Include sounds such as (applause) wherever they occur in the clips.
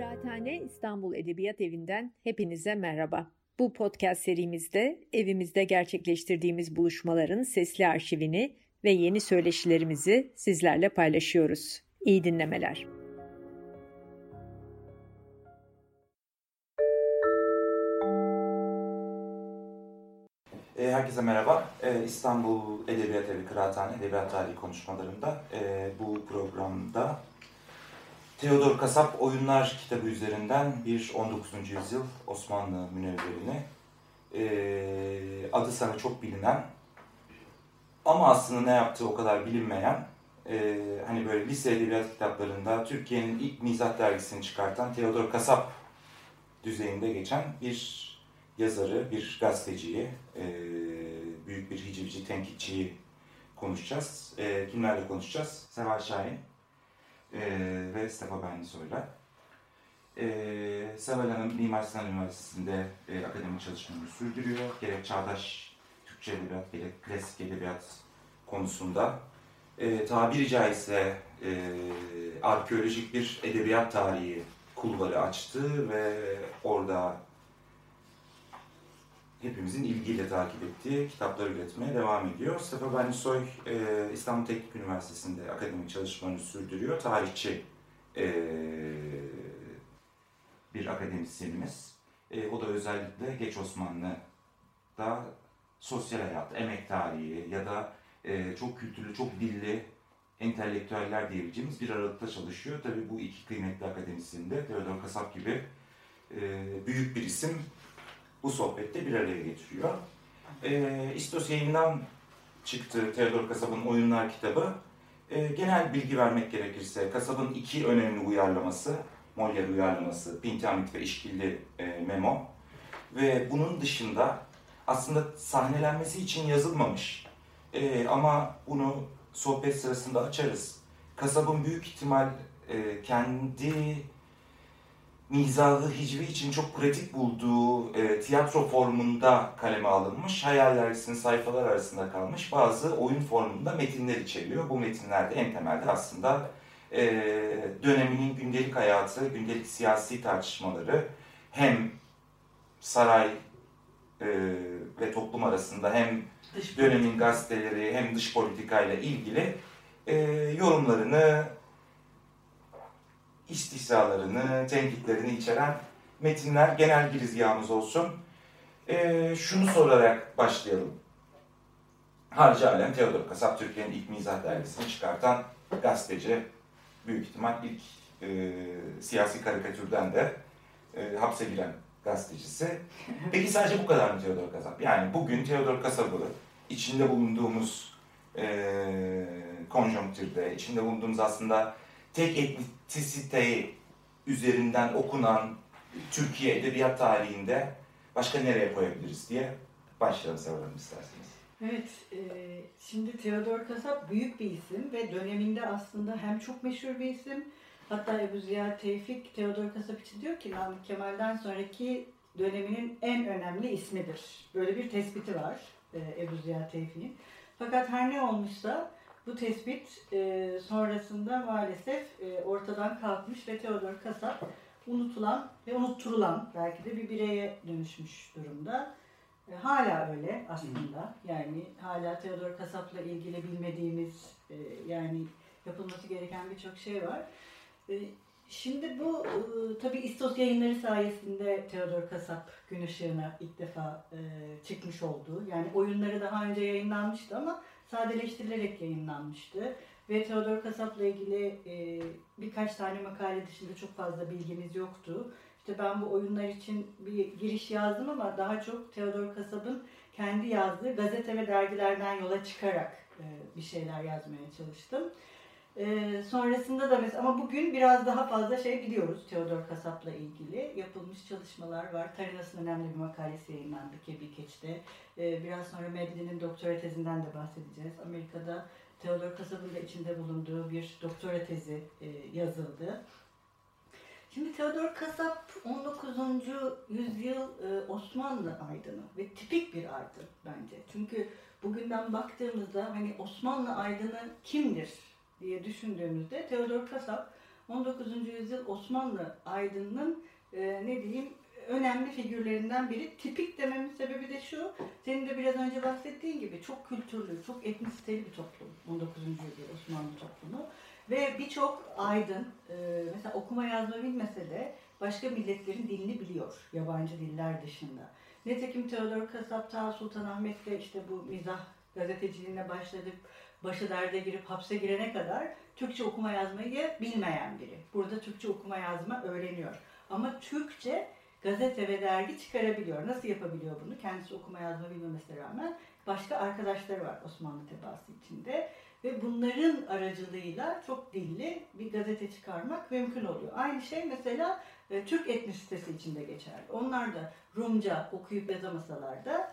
Kıraathane İstanbul Edebiyat Evi'nden hepinize merhaba. Bu podcast serimizde evimizde gerçekleştirdiğimiz buluşmaların sesli arşivini ve yeni söyleşilerimizi sizlerle paylaşıyoruz. İyi dinlemeler. E, herkese merhaba. E, İstanbul Edebiyat Evi Kıraathane Edebiyat Tarihi konuşmalarında e, bu programda Theodor Kasap Oyunlar kitabı üzerinden bir 19. yüzyıl Osmanlı münevverini adı sana çok bilinen ama aslında ne yaptığı o kadar bilinmeyen hani böyle lise edebiyat kitaplarında Türkiye'nin ilk mizah dergisini çıkartan Theodor Kasap düzeyinde geçen bir yazarı, bir gazeteciyi, e, büyük bir hicivci, tenkitçiyi konuşacağız. E, kimlerle konuşacağız? Seval Şahin e, ve Stefa Benlisoy'la. E, Seval Hanım Mimar Sinan Üniversitesi'nde e, akademik çalışmalarını sürdürüyor. Gerek çağdaş Türkçe edebiyat, gerek klasik edebiyat konusunda. E, tabiri caizse e, arkeolojik bir edebiyat tarihi kulvarı açtı ve orada hepimizin ilgiyle takip ettiği kitaplar üretmeye devam ediyor. Mustafa Benlisoy e, İstanbul Teknik Üniversitesi'nde akademik çalışmalarını sürdürüyor. Tarihçi e, bir akademisyenimiz. E, o da özellikle Geç Osmanlı'da sosyal hayat, emek tarihi ya da e, çok kültürlü, çok dilli entelektüeller diyebileceğimiz bir aralıkta çalışıyor. Tabii bu iki kıymetli akademisyen de Theodor Kasap gibi e, büyük bir isim bu sohbette bir araya getiriyor. E, İstos yayından çıktı Theodor Kasab'ın Oyunlar kitabı. E, genel bilgi vermek gerekirse Kasab'ın iki önemli uyarlaması, Molière uyarlaması, Pintamit ve İşkilli e, Memo. Ve bunun dışında aslında sahnelenmesi için yazılmamış. E, ama bunu sohbet sırasında açarız. Kasabın büyük ihtimal e, kendi mizahı hicvi için çok pratik bulduğu e, tiyatro formunda kaleme alınmış, hayal dergisinin sayfalar arasında kalmış bazı oyun formunda metinler içeriyor. Bu metinlerde en temelde aslında e, döneminin gündelik hayatı, gündelik siyasi tartışmaları hem saray e, ve toplum arasında hem dış dönemin gazeteleri hem dış politikayla ilgili e, yorumlarını istihzalarını, tenkitlerini içeren metinler genel girizgahımız olsun. E, şunu sorarak başlayalım. Harcı Alem Theodor Kasap, Türkiye'nin ilk mizah dergisini çıkartan gazeteci, büyük ihtimal ilk e, siyasi karikatürden de e, hapse giren gazetecisi. Peki sadece bu kadar mı Theodor Kasap? Yani bugün Theodor Kasap'ı içinde bulunduğumuz e, konjonktürde, içinde bulunduğumuz aslında tek etnisiteyi üzerinden okunan Türkiye edebiyat tarihinde başka nereye koyabiliriz diye başlayalım Seval isterseniz. Evet, e, şimdi Theodor Kasap büyük bir isim ve döneminde aslında hem çok meşhur bir isim, hatta Ebu Ziya Tevfik Theodor Kasap için diyor ki Namık Kemal'den sonraki döneminin en önemli ismidir. Böyle bir tespiti var e, Ebu Ziya Tevfik'in. Fakat her ne olmuşsa bu tespit e, sonrasında maalesef e, ortadan kalkmış ve Theodor Kasap unutulan ve unutturulan belki de bir bireye dönüşmüş durumda. E, hala öyle aslında. Yani hala Theodor Kasap'la ilgili bilmediğimiz e, yani yapılması gereken birçok şey var. E, şimdi bu e, tabii İstos yayınları sayesinde Theodor Kasap gün ışığına ilk defa e, çıkmış oldu. Yani oyunları daha önce yayınlanmıştı ama sadeleştirilerek yayınlanmıştı. Ve Theodor Kasap'la ilgili e, birkaç tane makale dışında çok fazla bilgimiz yoktu. İşte ben bu oyunlar için bir giriş yazdım ama daha çok Theodor Kasap'ın kendi yazdığı gazete ve dergilerden yola çıkarak e, bir şeyler yazmaya çalıştım. E, sonrasında da mesela ama bugün biraz daha fazla şey biliyoruz Theodor Kasap'la ilgili. Yapılmış çalışmalar var. Tarinas'ın önemli bir makalesi yayınlandı Kebi Keç'te. E, biraz sonra Medlin'in doktora tezinden de bahsedeceğiz. Amerika'da Theodor Kasap'ın da içinde bulunduğu bir doktora tezi e, yazıldı. Şimdi Theodor Kasap 19. yüzyıl e, Osmanlı aydını ve tipik bir aydın bence. Çünkü bugünden baktığımızda hani Osmanlı aydını kimdir diye düşündüğümüzde Theodor Kasap 19. yüzyıl Osmanlı aydınının e, ne diyeyim önemli figürlerinden biri. Tipik dememin sebebi de şu, senin de biraz önce bahsettiğin gibi çok kültürlü, çok etnisiteli bir toplum 19. yüzyıl Osmanlı toplumu. Ve birçok aydın, e, mesela okuma yazma bilmese de başka milletlerin dilini biliyor, yabancı diller dışında. Nitekim Teodor Kasap ta Sultanahmet'te işte bu mizah gazeteciliğine başladık, başı derde girip hapse girene kadar Türkçe okuma yazmayı bilmeyen biri. Burada Türkçe okuma yazma öğreniyor. Ama Türkçe gazete ve dergi çıkarabiliyor. Nasıl yapabiliyor bunu? Kendisi okuma yazma bilmemesine rağmen başka arkadaşları var Osmanlı tebaası içinde. Ve bunların aracılığıyla çok dilli bir gazete çıkarmak mümkün oluyor. Aynı şey mesela e, Türk etnisitesi içinde geçerli. Onlar da Rumca okuyup yazamasalar da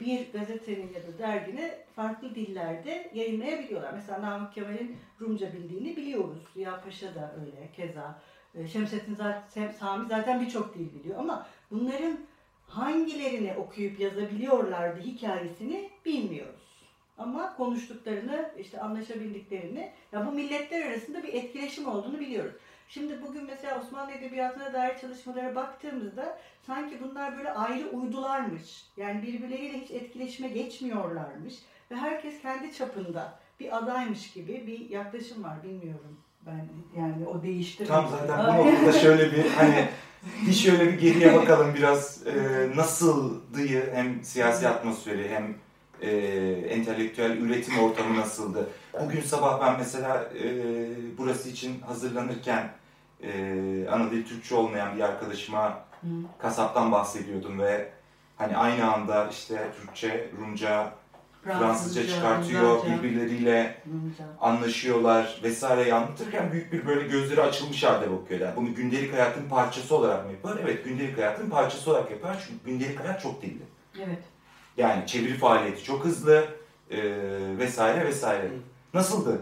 bir gazetenin ya da dergini farklı dillerde yayınlayabiliyorlar. Mesela Namık Kemal'in Rumca bildiğini biliyoruz. Ziya Paşa da öyle keza. E, Şemsettin zaten, Sami zaten birçok dil biliyor ama bunların hangilerini okuyup yazabiliyorlardı hikayesini bilmiyoruz. Ama konuştuklarını, işte anlaşabildiklerini, ya bu milletler arasında bir etkileşim olduğunu biliyoruz. Şimdi bugün mesela Osmanlı Edebiyatı'na dair çalışmalara baktığımızda sanki bunlar böyle ayrı uydularmış. Yani birbirleriyle hiç etkileşime geçmiyorlarmış. Ve herkes kendi çapında bir adaymış gibi bir yaklaşım var. Bilmiyorum ben yani o değişti. Tam zaten bu noktada şöyle bir hani (laughs) bir şöyle bir geriye bakalım biraz e, nasıldı hem siyasi atmosferi hem e, entelektüel üretim ortamı nasıldı? Bugün sabah ben mesela e, burası için hazırlanırken e, ana dil Türkçe olmayan bir arkadaşıma Hı. kasaptan bahsediyordum ve hani aynı anda işte Türkçe, Rumca, Fransızca çıkartıyor, Rumca. birbirleriyle Rumca. anlaşıyorlar vesaire anlatırken büyük bir böyle gözleri açılmış halde bakıyorlar. Bunu gündelik hayatın parçası olarak mı yapıyor? Evet, gündelik hayatın parçası olarak yapıyor çünkü gündelik hayat çok dilli. Evet. Yani çeviri faaliyeti çok hızlı e, vesaire vesaire. Nasıldı?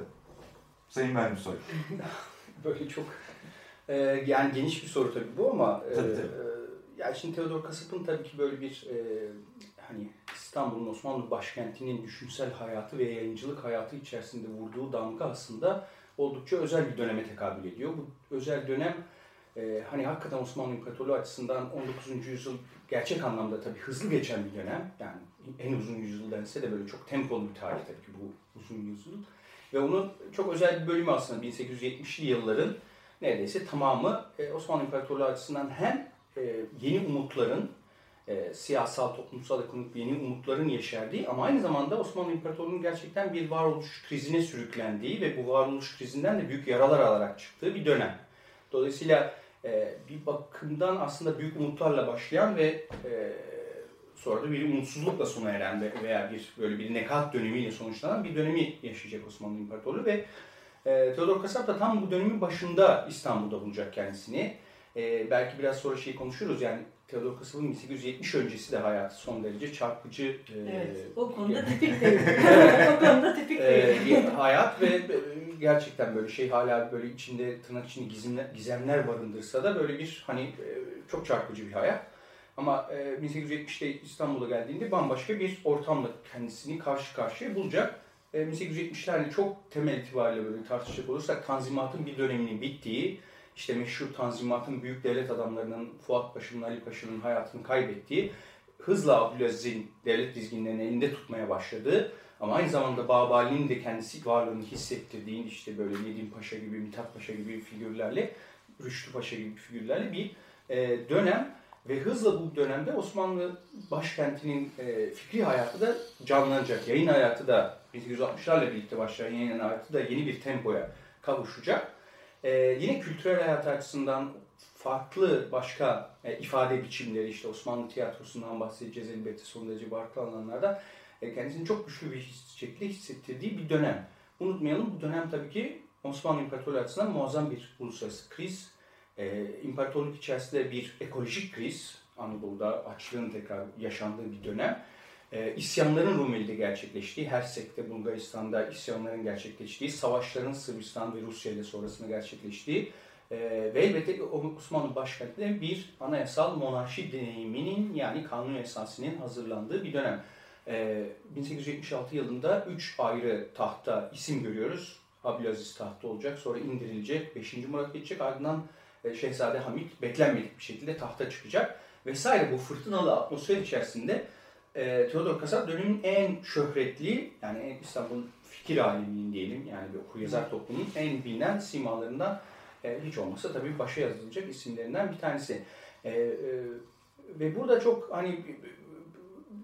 Sayın Mühendis Soy. (laughs) Böyle çok e, yani geniş bir soru tabii bu ama e, tabii, tabii. E, yani şimdi Theodor Kasap'ın tabii ki böyle bir e, hani İstanbul'un Osmanlı başkentinin düşünsel hayatı ve yayıncılık hayatı içerisinde vurduğu damga aslında oldukça özel bir döneme tekabül ediyor. Bu özel dönem e, hani hakikaten Osmanlı İmparatorluğu açısından 19. yüzyıl gerçek anlamda tabii hızlı geçen bir dönem. Yani en uzun yüzyıl dense de böyle çok tempolu bir tarih tabii ki bu uzun yüzyıl. Ve onun çok özel bir bölümü aslında 1870'li yılların neredeyse tamamı e, Osmanlı İmparatorluğu açısından hem e, yeni umutların, e, siyasal, toplumsal, ekonomik yeni umutların yeşerdiği ama aynı zamanda Osmanlı İmparatorluğu'nun gerçekten bir varoluş krizine sürüklendiği ve bu varoluş krizinden de büyük yaralar alarak çıktığı bir dönem. Dolayısıyla bir bakımdan aslında büyük umutlarla başlayan ve sonra da bir umutsuzlukla sona eren veya bir böyle bir nekat dönemiyle sonuçlanan bir dönemi yaşayacak Osmanlı İmparatorluğu ve e, Theodor Kasap da tam bu dönemin başında İstanbul'da bulacak kendisini. E, belki biraz sonra şey konuşuruz yani Theodor Kasap'ın 1870 öncesi de hayatı son derece çarpıcı. E, evet, o konuda tipik değil. (laughs) o konuda tipik değil. E, hayat ve gerçekten böyle şey hala böyle içinde tırnak içinde gizemler, gizemler barındırsa da böyle bir hani e, çok çarpıcı bir hayat. Ama e, 1870'te İstanbul'a geldiğinde bambaşka bir ortamla kendisini karşı karşıya bulacak. E, 1870'lerde çok temel itibariyle böyle tartışacak olursak Tanzimat'ın bir döneminin bittiği, işte meşhur Tanzimat'ın büyük devlet adamlarının Fuat Paşa'nın, Ali Paşa'nın hayatını kaybettiği, hızla Abdülaziz'in devlet dizginlerini elinde tutmaya başladığı ama aynı zamanda Babali'nin de kendisi varlığını hissettirdiği işte böyle Nedim Paşa gibi, Mithat Paşa gibi figürlerle, Rüştü Paşa gibi figürlerle bir e, dönem ve hızla bu dönemde Osmanlı başkentinin e, fikri hayatı da canlanacak. Yayın hayatı da 1860'larla birlikte başlayan yayın hayatı da yeni bir tempoya kavuşacak. E, yine kültürel hayat açısından farklı başka e, ifade biçimleri işte Osmanlı tiyatrosundan bahsedeceğiz elbette son derece farklı alanlarda e, kendisini çok güçlü bir şekilde hissettirdiği bir dönem. Unutmayalım bu dönem tabii ki Osmanlı İmparatorluğu açısından muazzam bir uluslararası kriz e, imparatorluk içerisinde bir ekolojik kriz, Anadolu'da açlığın tekrar yaşandığı bir dönem. E, isyanların Rumeli'de gerçekleştiği, Hersek'te, Bulgaristan'da isyanların gerçekleştiği, savaşların Sırbistan ve Rusya ile sonrasında gerçekleştiği e, ve elbette Osmanlı başkentinde bir anayasal monarşi deneyiminin yani kanun esasının hazırlandığı bir dönem. E, 1876 yılında üç ayrı tahta isim görüyoruz. Abdülaziz tahtta olacak. Sonra indirilecek. 5. Murat geçecek. Ardından Şehzade Hamit beklenmedik bir şekilde tahta çıkacak. Vesaire bu fırtınalı atmosfer içerisinde e, Theodor Kasap dönemin en şöhretli yani İstanbul fikir aleminin diyelim yani bir okur yazar toplumunun en bilinen simalarından e, hiç olmazsa tabii başa yazılacak isimlerinden bir tanesi. E, e, ve burada çok hani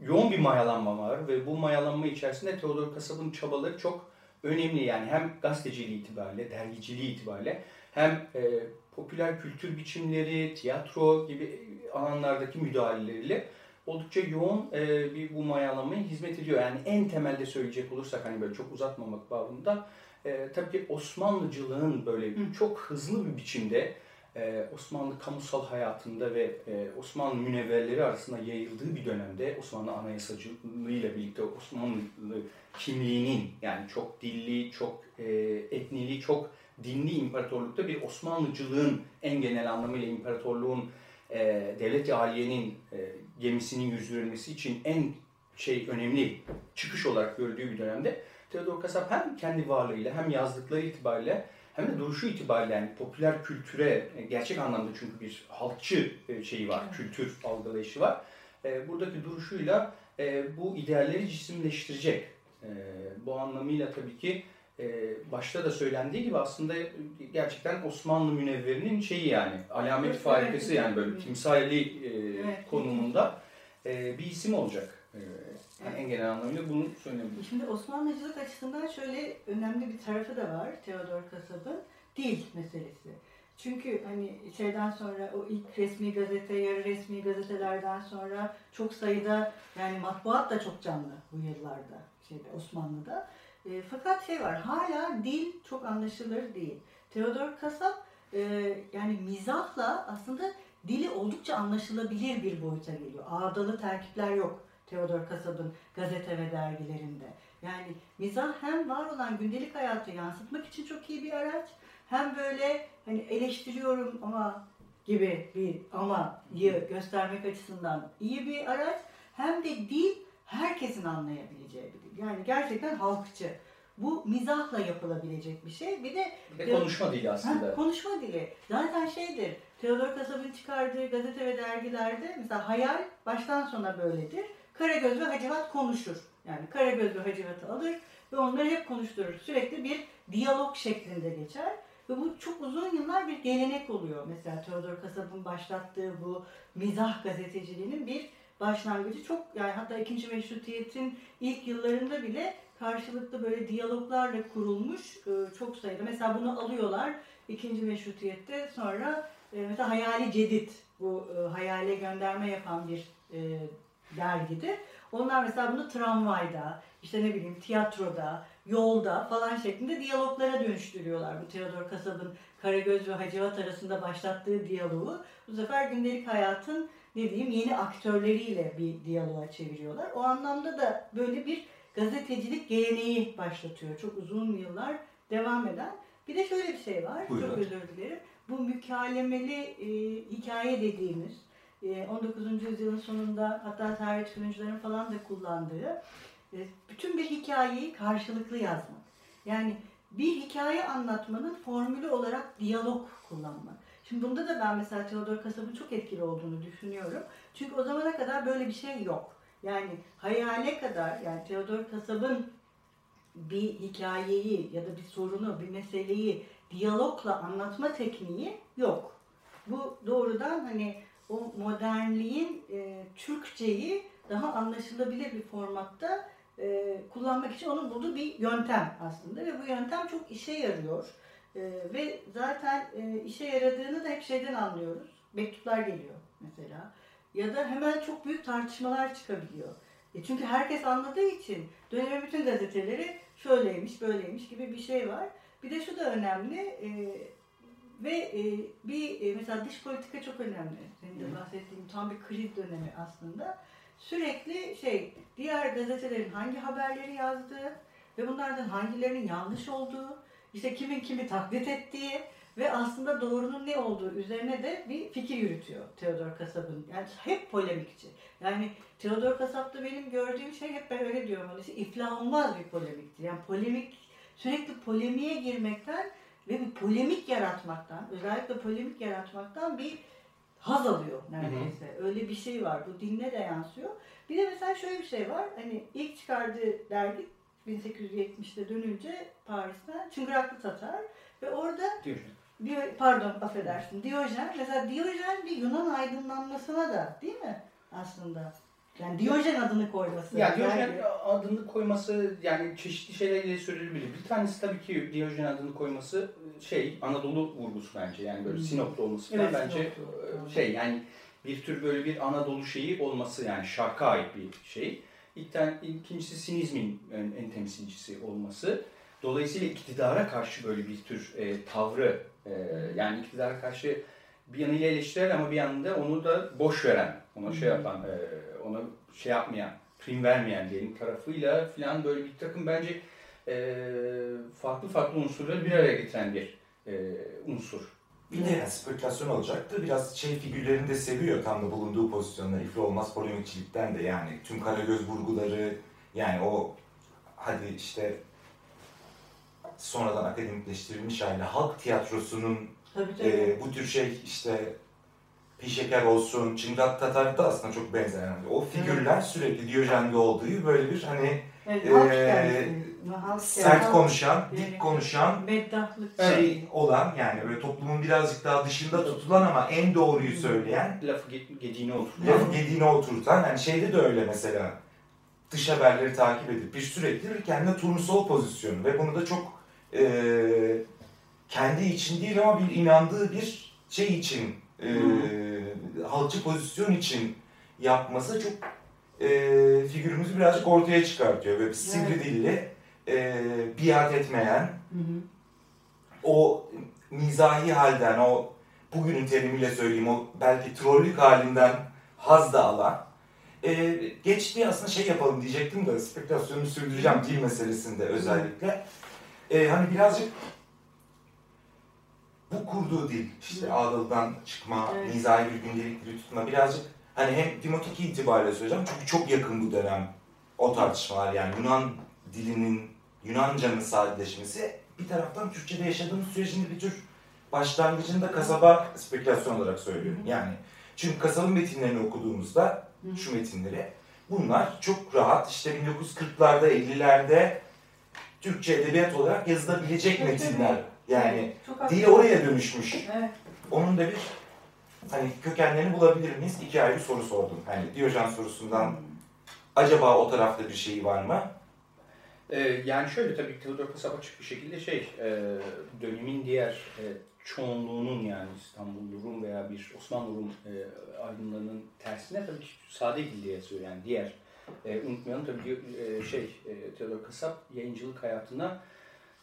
yoğun bir mayalanma var ve bu mayalanma içerisinde Theodor Kasap'ın çabaları çok önemli yani hem gazeteciliği itibariyle, dergiciliği itibariyle hem e, popüler kültür biçimleri, tiyatro gibi alanlardaki müdahaleleriyle oldukça yoğun e, bir bu mayalamaya hizmet ediyor. Yani en temelde söyleyecek olursak hani böyle çok uzatmamak bağımında e, tabii ki Osmanlıcılığın böyle Hı. çok hızlı bir biçimde e, Osmanlı kamusal hayatında ve e, Osmanlı münevverleri arasında yayıldığı bir dönemde Osmanlı anayasacılığıyla birlikte Osmanlı kimliğinin yani çok dilli, çok e, etnili, çok dinli imparatorlukta bir Osmanlıcılığın en genel anlamıyla imparatorluğun e, devlet-i aliyenin e, gemisinin yüzdürülmesi için en şey önemli çıkış olarak gördüğü bir dönemde Theodor Kasap hem kendi varlığıyla hem yazdıkları itibariyle hem de duruşu itibariyle yani popüler kültüre e, gerçek anlamda çünkü bir halkçı e, şeyi var, kültür algılayışı var. E, buradaki duruşuyla bu idealleri cisimleştirecek. Bu anlamıyla tabii ki başta da söylendiği gibi aslında gerçekten Osmanlı münevverinin şeyi yani alamet evet, farikası yani böyle timsali evet, konumunda bir isim olacak. Yani en genel anlamıyla bunu söyleyebilirim. Şimdi Osmanlıcılık açısından şöyle önemli bir tarafı da var Theodor Kasab'ın. Dil meselesi. Çünkü hani şeyden sonra o ilk resmi gazete, yarı resmi gazetelerden sonra çok sayıda yani matbuat da çok canlı bu yıllarda şeyde Osmanlı'da. E, fakat şey var hala dil çok anlaşılır değil. Theodor Kasap e, yani mizahla aslında dili oldukça anlaşılabilir bir boyuta geliyor. Ağdalı terkipler yok. Theodor Kasab'ın gazete ve dergilerinde. Yani mizah hem var olan gündelik hayatı yansıtmak için çok iyi bir araç hem böyle hani eleştiriyorum ama gibi bir amayı göstermek açısından iyi bir araç hem de dil herkesin anlayabileceği bir dil. Yani gerçekten halkçı. Bu mizahla yapılabilecek bir şey. Bir de ve konuşma dili aslında. Ha, konuşma dili. Zaten şeydir. Theodor Kasab'ın çıkardığı gazete ve dergilerde mesela hayal baştan sona böyledir. Karagöz ve Hacivat konuşur. Yani Karagöz ve Hacivat'ı alır ve onları hep konuşturur. Sürekli bir diyalog şeklinde geçer. Ve bu çok uzun yıllar bir gelenek oluyor. Mesela Theodor Kasab'ın başlattığı bu mizah gazeteciliğinin bir başlangıcı çok yani hatta ikinci meşrutiyetin ilk yıllarında bile karşılıklı böyle diyaloglarla kurulmuş e, çok sayıda. Mesela bunu alıyorlar ikinci meşrutiyette sonra e, mesela Hayali Cedid bu e, hayale gönderme yapan bir dergidir. Onlar mesela bunu tramvayda, işte ne bileyim tiyatroda, yolda falan şeklinde diyaloglara dönüştürüyorlar. Bu Theodor Kasab'ın Karagöz ve Hacivat arasında başlattığı diyaloğu bu sefer gündelik hayatın ne diyeyim yeni aktörleriyle bir diyaloğa çeviriyorlar. O anlamda da böyle bir gazetecilik geleneği başlatıyor. Çok uzun yıllar devam eden. Bir de şöyle bir şey var. Buyurun. Çok özür dilerim. Bu mükalemeli e, hikaye dediğimiz 19. Ee, yüzyılın sonunda hatta tarihçi oyuncuların falan da kullandığı e, bütün bir hikayeyi karşılıklı yazmak. Yani bir hikaye anlatmanın formülü olarak diyalog kullanmak. Şimdi bunda da ben mesela Theodor Kasab'ın çok etkili olduğunu düşünüyorum. Çünkü o zamana kadar böyle bir şey yok. Yani hayale kadar yani Theodor Kasab'ın bir hikayeyi ya da bir sorunu, bir meseleyi diyalogla anlatma tekniği yok. Bu doğrudan hani o modernliğin e, Türkçeyi daha anlaşılabilir bir formatta e, kullanmak için onun bulduğu bir yöntem aslında ve bu yöntem çok işe yarıyor. E, ve zaten e, işe yaradığını da hep şeyden anlıyoruz. Mektuplar geliyor mesela. Ya da hemen çok büyük tartışmalar çıkabiliyor. E çünkü herkes anladığı için dönemin bütün gazeteleri şöyleymiş, böyleymiş gibi bir şey var. Bir de şu da önemli. E, ve e, bir e, mesela dış politika çok önemli. Senin de bahsettiğin tam bir kriz dönemi aslında. Sürekli şey diğer gazetelerin hangi haberleri yazdığı ve bunlardan hangilerinin yanlış olduğu, işte kimin kimi taklit ettiği ve aslında doğrunun ne olduğu üzerine de bir fikir yürütüyor Theodor Kasap'ın. Yani hep polemikçi. Yani Theodor Kasap'ta benim gördüğüm şey hep ben öyle diyorum. Işte iflah olmaz bir polemikti. Yani polemik sürekli polemiğe girmekten ve bir polemik yaratmaktan, özellikle polemik yaratmaktan bir haz alıyor neredeyse. Hı hı. Öyle bir şey var. Bu dinle de yansıyor. Bir de mesela şöyle bir şey var. Hani ilk çıkardığı dergi 1870'te dönünce Paris'ten Çıngıraklı Tatar ve orada Diyojen. pardon affedersin Diyojen mesela Diyojen bir Yunan aydınlanmasına da değil mi aslında yani Diyojen adını koyması. Ya Diyojen yani... adını koyması yani çeşitli şeylerle söylenebilir. Bir tanesi tabii ki Diyojen adını koyması şey Anadolu vurgusu bence. Yani böyle hmm. Sinop'ta olması evet, bence Sinop'ta. şey yani bir tür böyle bir Anadolu şeyi olması yani şarka ait bir şey. İkincisi sinizmin en, en temsilcisi olması. Dolayısıyla iktidara karşı böyle bir tür e, tavrı e, yani iktidara karşı bir yanıyla eleştirel ama bir yanında onu da boş veren, ona şey yapan, e, ona şey yapmayan, prim vermeyen diyelim tarafıyla filan böyle bir takım bence e, farklı farklı unsurları bir araya getiren bir e, unsur. Bir de yani spekülasyon olacaktı. Biraz şey figürlerini de seviyor tam da bulunduğu pozisyonda. İfli olmaz polemikçilikten de yani tüm Karagöz vurguları yani o hadi işte sonradan akademikleştirilmiş hali halk tiyatrosunun. E, bu tür şey işte Pişeker olsun, Çıngırak Tatar'da aslında çok benzer. Yani o figürler evet. sürekli Diyojen'de olduğu böyle bir hani evet, e, sert konuşan, dik konuşan şey olan yani böyle toplumun birazcık daha dışında tutulan ama en doğruyu söyleyen lafı gediğine oturtan. Lafı gediğine oturtan. Yani şeyde de öyle mesela dış haberleri takip edip bir sürekli kendine turnusol pozisyonu ve bunu da çok e, kendi için değil ama bir inandığı bir şey için e, halkçı pozisyon için yapması çok e, figürümüzü birazcık ortaya çıkartıyor. Böyle sivri evet. dilli, e, biat etmeyen, hı hı. o mizahi halden, o bugünün terimiyle söyleyeyim, o belki trollük halinden haz da alan, e, geçtiği aslında şey yapalım diyecektim de spekülasyonu sürdüreceğim dil meselesinde özellikle. E, hani birazcık bu kurduğu dil, işte Ağdalı'dan çıkma, evet. mizahi bir gündelik dili tutma birazcık hani hem Timotiki itibariyle söyleyeceğim çünkü çok yakın bu dönem o tartışmalar yani Yunan dilinin, Yunanca'nın sadeleşmesi bir taraftan Türkçe'de yaşadığımız sürecin bir tür başlangıcında kasaba spekülasyon olarak söylüyorum. Yani çünkü kasaba metinlerini okuduğumuzda şu metinleri bunlar çok rahat işte 1940'larda 50'lerde Türkçe edebiyat olarak yazılabilecek metinler. Yani evet, dil oraya dönüşmüş. Evet. Onun da bir hani kökenlerini bulabilir miyiz? İki ayrı soru sordum. Hani Diyojen sorusundan acaba o tarafta bir şey var mı? Ee, yani şöyle tabii Theodor Kasap açık bir şekilde şey e, dönemin diğer e, çoğunluğunun yani İstanbul Rum veya bir Osmanlı Rum e, aydınlarının tersine tabii ki sade dilde yazıyor yani diğer e, unutmayalım tabii e, şey e, Theodor Kasap yayıncılık hayatına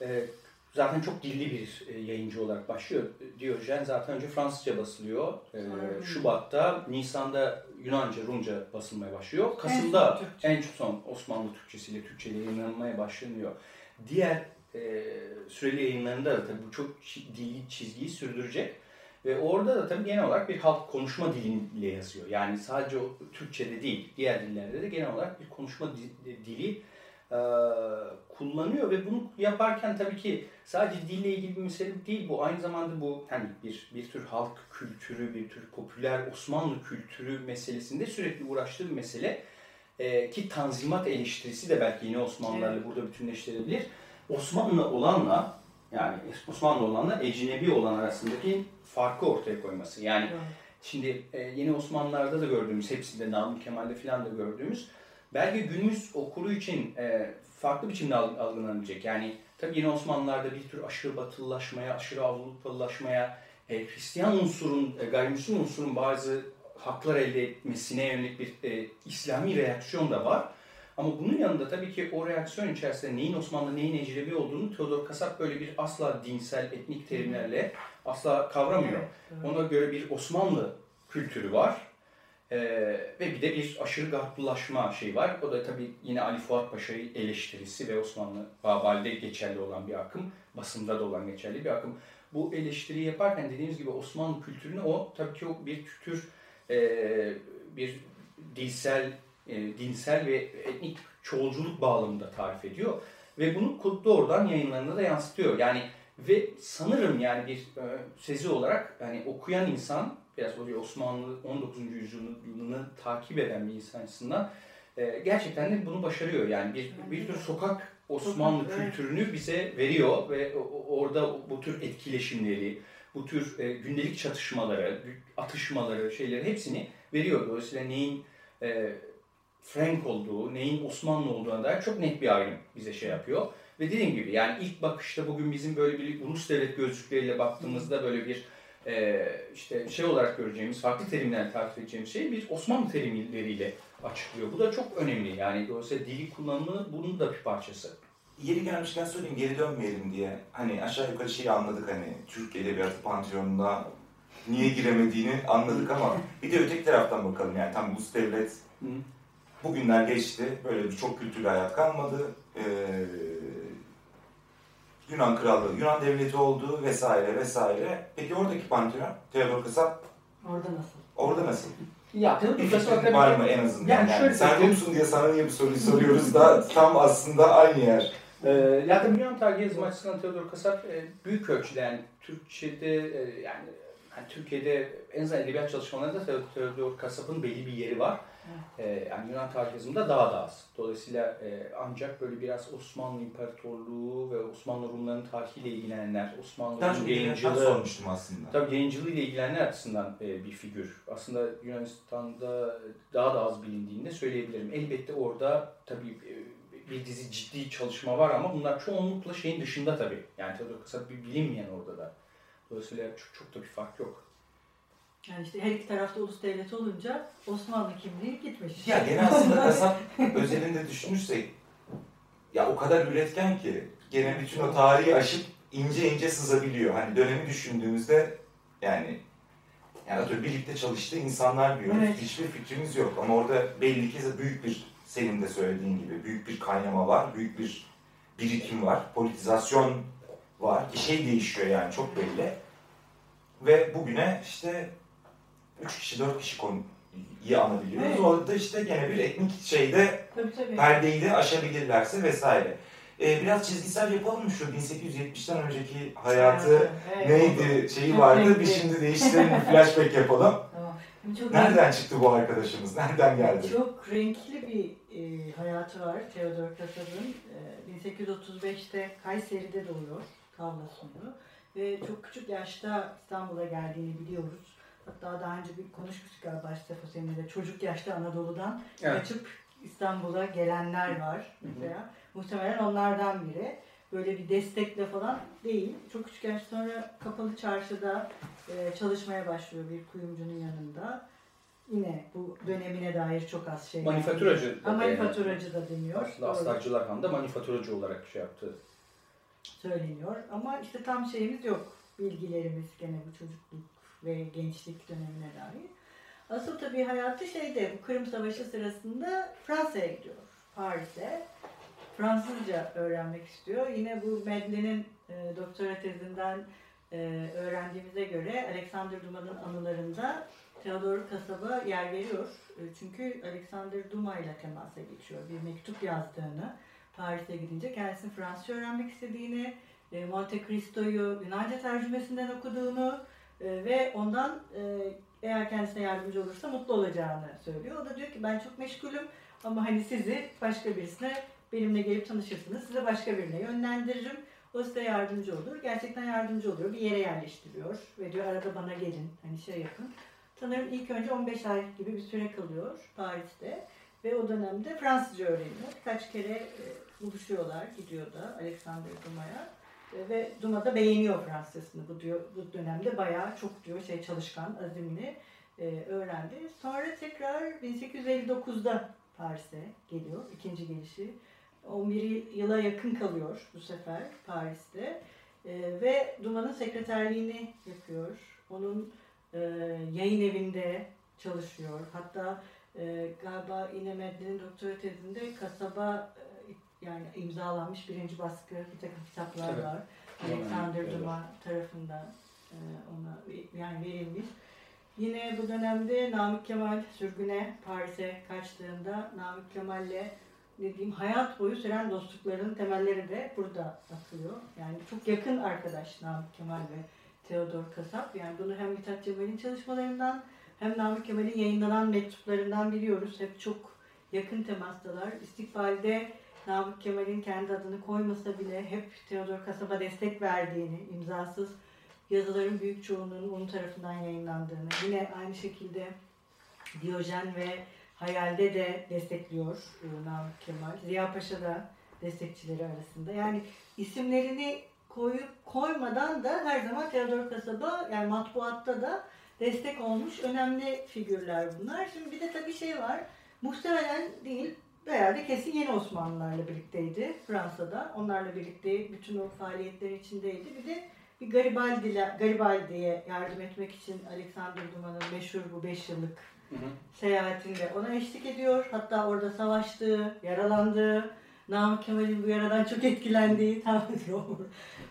e, zaten çok dilli bir e, yayıncı olarak başlıyor. Diyojen zaten önce Fransızca basılıyor. E, Şubat'ta, Nisan'da Yunanca, Rumca basılmaya başlıyor. Kasım'da en son Osmanlı Türkçesiyle Türkçe yayınlanmaya başlanıyor. Diğer e, süreli yayınlarında da tabii bu çok dilli çizgiyi sürdürecek. Ve orada da tabii genel olarak bir halk konuşma diliyle yazıyor. Yani sadece o Türkçe'de değil, diğer dillerde de genel olarak bir konuşma dili e, kullanıyor ve bunu yaparken tabii ki sadece dille ilgili bir mesele değil bu. Aynı zamanda bu hani bir bir tür halk kültürü, bir tür popüler Osmanlı kültürü meselesinde sürekli uğraştığı bir mesele. E, ki Tanzimat eleştirisi de belki yine Osmanlılarla evet. burada bütünleştirebilir. Osmanlı olanla yani Osmanlı olanla ecnebi olan arasındaki farkı ortaya koyması. Yani evet. şimdi e, yeni Osmanlılar'da da gördüğümüz, hepsinde Namık Kemal'de filan da gördüğümüz belki günümüz okuru için e, farklı biçimde algılanabilecek. Yani tabii yine Osmanlılar'da bir tür aşırı batılılaşmaya, aşırı Avrupalılaşmaya, e, Hristiyan unsurun, e, gayrimüslim unsurun bazı haklar elde etmesine yönelik bir e, İslami reaksiyon da var. Ama bunun yanında tabii ki o reaksiyon içerisinde neyin Osmanlı, neyin Ecnebi olduğunu Theodor Kasap böyle bir asla dinsel, etnik terimlerle asla kavramıyor. Ona göre bir Osmanlı kültürü var ee, ve bir de bir aşırı garplılaşma şey var. O da tabii yine Ali Fuat Paşa'yı eleştirisi ve Osmanlı Babali'de geçerli olan bir akım, basında da olan geçerli bir akım. Bu eleştiriyi yaparken dediğimiz gibi Osmanlı kültürünü o tabii ki o bir tür e, bir dilsel, e, dinsel ve etnik çoğulculuk bağlamında tarif ediyor. Ve bunu doğrudan yayınlarında da yansıtıyor. Yani ve sanırım yani bir e, sezi olarak yani okuyan insan biraz böyle Osmanlı 19. yüzyılını takip eden bir insan açısından e, gerçekten de bunu başarıyor. Yani bir, bir tür sokak Osmanlı kültürünü bize veriyor ve orada bu tür etkileşimleri, bu tür e, gündelik çatışmaları, atışmaları, şeyleri hepsini veriyor. Dolayısıyla neyin e, Frank olduğu, neyin Osmanlı olduğuna dair çok net bir ayrım bize şey yapıyor. Ve dediğim gibi yani ilk bakışta bugün bizim böyle bir ulus devlet gözlükleriyle baktığımızda böyle bir e, işte şey olarak göreceğimiz, farklı terimlerle tarif edeceğimiz şey bir Osmanlı terimleriyle açıklıyor. Bu da çok önemli. Yani dolayısıyla dili kullanımı bunun da bir parçası. Yeri gelmişken söyleyeyim geri dönmeyelim diye. Hani aşağı yukarı şeyi anladık hani Türk Edebiyatı Pantheon'una niye giremediğini anladık ama bir de öteki taraftan bakalım yani tam ulus devlet bugünler geçti. Böyle bir çok kültürlü hayat kalmadı. Ee, Yunan Krallığı, Yunan Devleti oldu vesaire vesaire. Peki oradaki Pantheon, Theodor Kasap? Orada nasıl? Orada nasıl? Ya bir fikrin var mı en azından? Yani, yani sen Rumsun diye sana niye bu soruyu soruyoruz da tam aslında aynı yer. Ee, ya da Yunan tarihi yazımı açısından Theodor Kasap e, büyük ölçüde yani Türkçe'de e, yani yani Türkiye'de en azından edebiyat çalışmalarında Theodor Kasap'ın belli bir yeri var. E, yani Yunan tarihizminde daha da az. Dolayısıyla e, ancak böyle biraz Osmanlı İmparatorluğu ve Osmanlı Rumlarının tarihiyle ilgilenenler, Osmanlı'nın yayıncılığı, sormuştum aslında. Tabii yayıncılığı ile ilgilenenler açısından e, bir figür. Aslında Yunanistan'da daha da az bilindiğini de söyleyebilirim. Elbette orada tabii e, bir dizi ciddi çalışma var ama bunlar çoğunlukla şeyin dışında tabii. Yani Kasap bir bilinmeyen orada da. Dolayısıyla çok, çok da bir fark yok. Yani işte her iki tarafta ulus devleti olunca Osmanlı kimliği gitmiş. Ya gene (laughs) aslında kasap özelinde düşünürsek ya o kadar üretken ki gene bütün o tarihi aşıp ince ince sızabiliyor. Hani dönemi düşündüğümüzde yani yani atıyorum birlikte çalıştığı insanlar diyoruz. Evet. Hiçbir fikrimiz yok ama orada belli ki büyük bir senin de söylediğin gibi büyük bir kaynama var, büyük bir birikim var, politizasyon var. Bir şey değişiyor yani çok belli. Ve bugüne işte 3 kişi 4 kişi konu iyi anabiliyoruz. Evet. Orada işte gene bir etnik şeyde tabii, tabii. perdeyi de aşabilirlerse vesaire. Ee, biraz çizgisel yapalım mı şu 1870'ten önceki hayatı evet. neydi şeyi vardı. Bir şimdi değiştirelim flashback yapalım. (laughs) Tamam. Çok Nereden renkli. çıktı bu arkadaşımız? Nereden geldi? Çok renkli bir e, hayatı var Theodor Kasab'ın. E, 1835'te Kayseri'de doğuyor. Kavlasunu. Ve çok küçük yaşta İstanbul'a geldiğini biliyoruz. Hatta daha önce bir konuşmuştuk galiba Stefan seninle çocuk yaşta Anadolu'dan evet. kaçıp İstanbul'a gelenler var mesela. Muhtemelen onlardan biri. Böyle bir destekle falan değil. Çok küçük yaş sonra kapalı çarşıda e, çalışmaya başlıyor bir kuyumcunun yanında. Yine bu dönemine dair çok az şey. Manifaturacı. Da manifaturacı da deniyor. Aslında Astarcılar Han'da manifaturacı olarak şey yaptı. Söyleniyor. Ama işte tam şeyimiz yok. Bilgilerimiz gene bu çocukluk ve gençlik dönemine dair. Asıl tabii hayatı şeyde, bu Kırım Savaşı sırasında Fransa'ya gidiyor, Paris'e. Fransızca öğrenmek istiyor. Yine bu Medlin'in e, doktora tezinden e, öğrendiğimize göre Alexander Dumas'ın anılarında Theodor Kasab'a yer veriyor. E, çünkü Alexander Dumas ile temasa geçiyor. Bir mektup yazdığını Paris'e gidince kendisinin Fransızca öğrenmek istediğini, e, Monte Cristo'yu Yunanca tercümesinden okuduğunu, ve ondan e, eğer kendisine yardımcı olursa mutlu olacağını söylüyor. O da diyor ki ben çok meşgulüm ama hani sizi başka birisine benimle gelip tanışırsınız. Size başka birine yönlendiririm. O size yardımcı olur. Gerçekten yardımcı oluyor. Bir yere yerleştiriyor. Ve diyor arada bana gelin. Hani şey yapın. Sanırım ilk önce 15 ay gibi bir süre kalıyor Paris'te. Ve o dönemde Fransızca öğreniyor. Birkaç kere e, buluşuyorlar. Gidiyor da Alexander Dumas'a. E, ve Duma da beğeniyor Fransızcasını bu diyor bu dönemde bayağı çok diyor şey çalışkan, azimli e, öğrendi. Sonra tekrar 1859'da Paris'e geliyor ikinci gelişi. 11 yıla yakın kalıyor bu sefer Paris'te. E, ve Duma'nın sekreterliğini yapıyor. Onun e, yayın evinde çalışıyor. Hatta e, galiba yine Medli'nin doktora tezinde kasaba yani imzalanmış birinci baskı bir takım kitaplar Tabii. var. Alexander Dumas tarafından e, ona yani verilmiş. Yine bu dönemde Namık Kemal sürgüne Paris'e kaçtığında Namık Kemal'le dediğim hayat boyu süren dostlukların temelleri de burada atılıyor. Yani çok yakın arkadaş Namık Kemal ve Theodor Kasap. Yani bunu hem Mithat Cemal'in çalışmalarından hem Namık Kemal'in yayınlanan mektuplarından biliyoruz. Hep çok yakın temastalar. İstikbalde Namık Kemal'in kendi adını koymasa bile hep Theodor Kasap'a destek verdiğini, imzasız yazıların büyük çoğunluğunun onun tarafından yayınlandığını, yine aynı şekilde Diyojen ve Hayal'de de destekliyor e, Namık Kemal. Ziya Paşa da destekçileri arasında. Yani isimlerini koyup koymadan da her zaman Theodor Kasaba yani matbuatta da destek olmuş önemli figürler bunlar. Şimdi bir de tabii şey var. Muhtemelen değil veya de kesin yeni Osmanlılarla birlikteydi Fransa'da. Onlarla birlikte bütün o faaliyetler içindeydi. Bir de bir Garibaldi'ye Garibaldi'ye yardım etmek için Alexander Duman'ın meşhur bu 5 yıllık Hı hı. seyahatinde ona eşlik ediyor. Hatta orada savaştığı, yaralandığı, Namık Kemal'in bu yaradan çok etkilendiği, (laughs) tam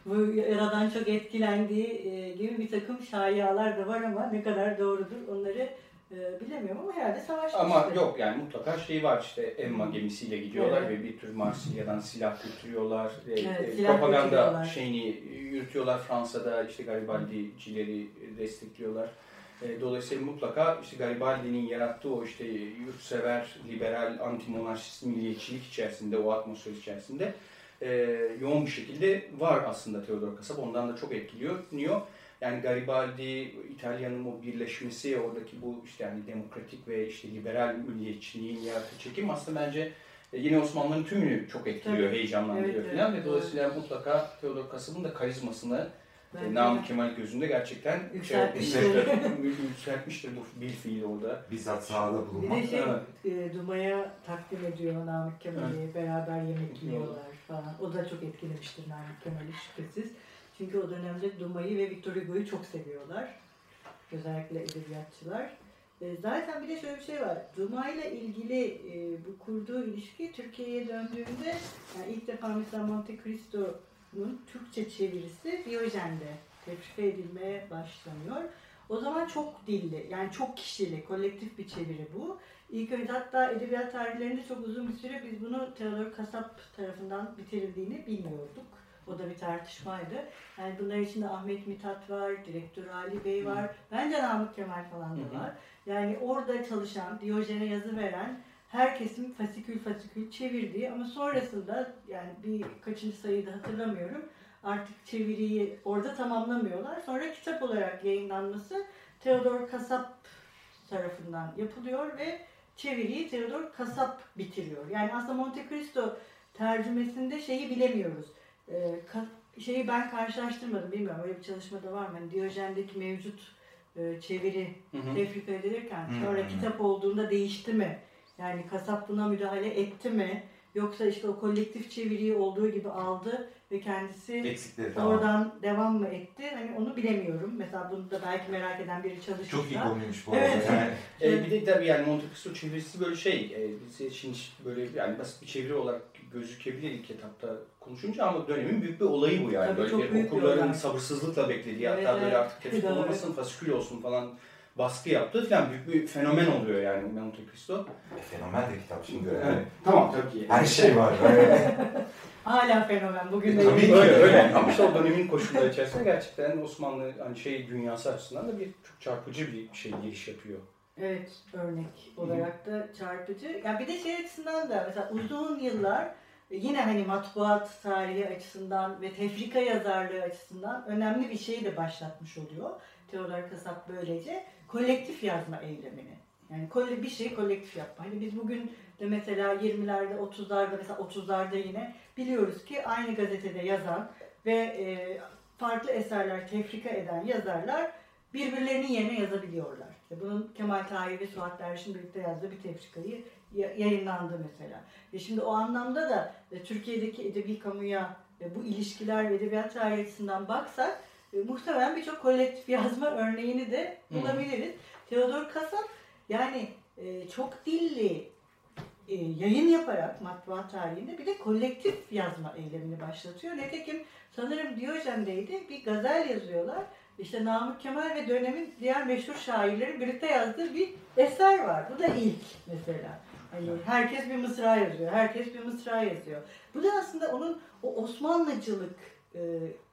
bu yaradan çok etkilendiği e, gibi bir takım şayialar da var ama ne kadar doğrudur onları e, bilemiyorum ama herhalde savaşmıştır. Ama yok yani mutlaka şey var işte Emma gemisiyle gidiyorlar Evet. ve bir tür Marsilya'dan silah götürüyorlar. E, Evet, e, silah propaganda götürüyorlar. şeyini yürütüyorlar Fransa'da işte Garibaldi'cileri destekliyorlar. E, Dolayısıyla mutlaka işte Garibaldi'nin yarattığı o işte yurtsever, liberal, anti-monarşist milliyetçilik içerisinde, o atmosfer içerisinde e, yoğun bir şekilde var aslında Theodor Kasap. Ondan da çok etkiliyor. Yani Garibaldi, İtalya'nın o birleşmesi, oradaki bu işte yani demokratik ve işte liberal milliyetçiliğin yarattığı çekim aslında bence e, yine Osmanlıların tümünü çok etkiliyor, Tabii. heyecanlandırıyor Evet, falan evet, ve dolayısıyla mutlaka Theodor Kasap'ın da karizmasını e. Namık Kemal gözünde gerçekten Yükseltmiştir. şey yapmıştır, (laughs) yükseltmiştir bu bir fiil orada. Bizzat sahada Bir bulunmak. de şey Evet. e, Duma'ya takdim ediyor Namık Kemal'i. Beraber yemek yiyorlar falan. O da çok etkilemiştir Namık Kemal'i şüphesiz. Çünkü o dönemde Duma'yı ve Victor Hugo'yu çok seviyorlar. Özellikle edebiyatçılar. E, zaten bir de şöyle bir şey var. Duma ile ilgili e, bu kurduğu ilişki Türkiye'ye döndüğünde yani ilk defa mesela Monte Cristo'nun Türkçe çevirisi Diyojen'de tefrika edilmeye başlanıyor. O zaman çok dilli, yani çok kişili, kolektif bir çeviri bu. İlk önce hatta edebiyat tarihlerinde çok uzun bir süre biz bunu Theodor Kasap tarafından bitirildiğini bilmiyorduk. O da bir tartışmaydı. Yani bunlar içinde Ahmet Mithat var, direktör Ali Bey var, bence Namık Kemal falan Hı da hı. var. Yani orada çalışan, Diyojen'e yazı veren herkesin fasikül fasikül çevirdiği ama sonrasında yani bir kaçıncı sayıda hatırlamıyorum artık çeviriyi orada tamamlamıyorlar. Sonra kitap olarak yayınlanması Theodor Kasap tarafından yapılıyor ve çeviriyi Theodor Kasap bitiriyor. Yani aslında Monte Cristo tercümesinde şeyi bilemiyoruz. Ee, ka- şeyi ben karşılaştırmadım bilmiyorum öyle bir çalışmada var mı? Yani Diyojen'deki mevcut e, çeviri tefrika edilirken Hı sonra kitap olduğunda değişti mi? Yani kasap buna müdahale etti mi? Yoksa işte o kolektif çeviriyi olduğu gibi aldı ve kendisi Eksikleri tamam. oradan devam mı etti? Hani onu bilemiyorum. Mesela bunu da belki merak eden biri çalışırsa. Çok iyi konuymuş bu Evet. arada. Yani (laughs) E, bir de tabii yani Monte Cristo çevirisi böyle şey, e, bize şimdi böyle yani basit bir çeviri olarak gözükebilir ilk etapta konuşunca ama dönemin büyük bir olayı bu yani. Tabii böyle çok bir büyük bir okurların olay. sabırsızlıkla beklediği Evet, hatta böyle evet. artık tefsir (laughs) Doğru. olmasın, fasikül olsun falan baskı yaptığı falan büyük bir fenomen oluyor yani Monte Cristo. e, fenomen de kitap şimdi. Evet. Yani Tamam tabii ki. her şey var. Yani. (laughs) Hala fenomen. Bugün de Tabii ki. öyle öyle. Ama işte o dönemin koşulları içerisinde gerçekten Osmanlı hani şey dünyası açısından da bir çok çarpıcı bir şey giriş yapıyor. Evet, örnek olarak da çarpıcı. Ya bir de şey açısından da mesela uzun yıllar e, yine hani matbuat tarihi açısından ve tefrika yazarlığı açısından önemli bir şeyi de başlatmış oluyor. Theodor Kasap böylece kolektif yazma eylemini. Yani bir şey kolektif yapma. Hani biz bugün de mesela 20'lerde, 30'larda mesela 30'larda yine biliyoruz ki aynı gazetede yazan ve e, farklı eserler tefrika eden yazarlar birbirlerinin yerine yazabiliyorlar. İşte bunun Kemal Tahir ve Suat Derviş'in birlikte yazdığı bir tefrikayı yayınlandı mesela. Ve şimdi o anlamda da e, Türkiye'deki edebi kamuya e, bu ilişkiler ve edebiyat tarihi açısından baksak e, muhtemelen birçok kolektif yazma örneğini de bulabiliriz. Theodor Kasap yani e, çok dilli e, yayın yaparak matbuat tarihinde bir de kolektif yazma eylemini başlatıyor. Nitekim sanırım Diyojen'deydi bir gazel yazıyorlar. İşte Namık Kemal ve dönemin diğer meşhur şairlerin birlikte yazdığı bir eser var. Bu da ilk mesela. Hani herkes bir mısra yazıyor, herkes bir mısra yazıyor. Bu da aslında onun o Osmanlıcılık e,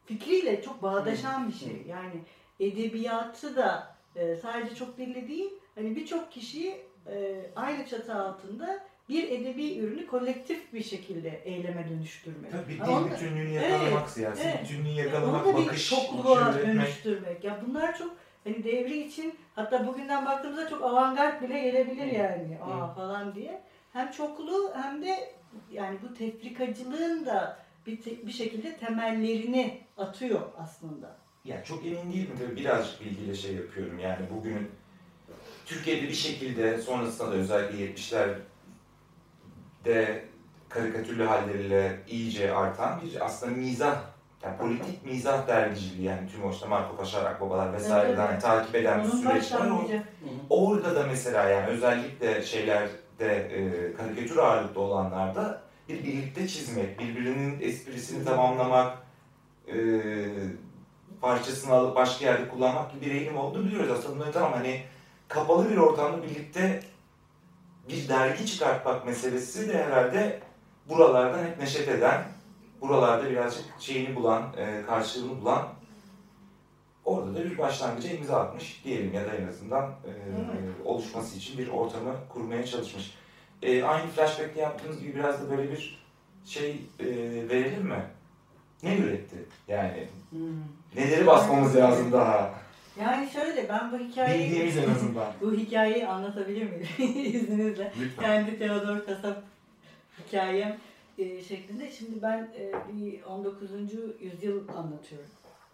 fikriyle çok bağdaşan bir şey. Yani edebiyatı da e, sadece çok dilli değil, hani birçok kişiyi e, aynı çatı altında bir edebi ürünü kolektif bir şekilde eyleme dönüştürmek. Tabii Ama dil da- bütünlüğünü yakalamak, Evet, siyasi evet. bütünlüğü Ya yakalamak, da bir bakış, çokluğa bakış dönüştürmek. Ya bunlar çok hani devri için hatta bugünden baktığımızda çok avantgard bile gelebilir yani. Aa falan diye. Hem çoklu hem de yani bu tefrikacılığın da bir, te- bir şekilde temellerini atıyor aslında. Yani çok emin değilim tabii birazcık bilgiyle şey yapıyorum yani bugünün Türkiye'de bir şekilde sonrasında da özellikle 70'lerde karikatürlü halleriyle iyice artan bir aslında mizah, yani politik mizah dergiciliği yani tüm o işte Marco Paşar, Akbabalar vesaireden Evet, evet. takip eden bir süreç var. Orada da mesela yani özellikle şeylerde e, karikatür ağırlıklı olanlarda bir birlikte çizmek, birbirinin esprisini tamamlamak, e, parçasını alıp başka yerde kullanmak gibi bir eğilim olduğunu biliyoruz aslında. Bunları tamam hani kapalı bir ortamda birlikte bir dergi çıkartmak meselesi de herhalde buralardan hep neşet eden, buralarda birazcık şeyini bulan, e, karşılığını bulan orada da bir başlangıca imza atmış diyelim ya da en azından e, oluşması için bir ortamı kurmaya çalışmış. E, aynı flashback'te yaptığımız gibi biraz da böyle bir şey e, verelim mi? Ne üretti? Yani neleri basmamız lazım daha? Yani şöyle ben bu hikayeyi Bildiğimiz en azından. (laughs) bu hikayeyi anlatabilir miyim (laughs) izninizle? Lütfen. kendi Theodor Kasap hikayem e, şeklinde. Şimdi ben e, bir 19. yüzyıl anlatıyorum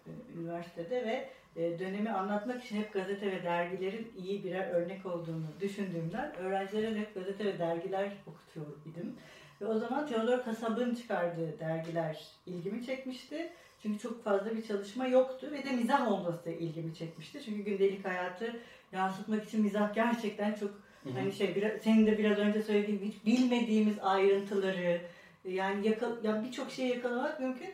e, üniversitede ve e, dönemi anlatmak için hep gazete ve dergilerin iyi birer örnek olduğunu düşündüğümden öğrencilere hep gazete ve dergiler okutuyor idim. Ve o zaman Theodor Kasab'ın çıkardığı dergiler ilgimi çekmişti. Çünkü çok fazla bir çalışma yoktu ve de mizah olması ilgimi çekmişti. Çünkü gündelik hayatı yansıtmak için mizah gerçekten çok Hani şey biraz, senin de biraz önce söylediğin hiç bilmediğimiz ayrıntıları yani yakal, ya birçok şeyi yakalamak mümkün.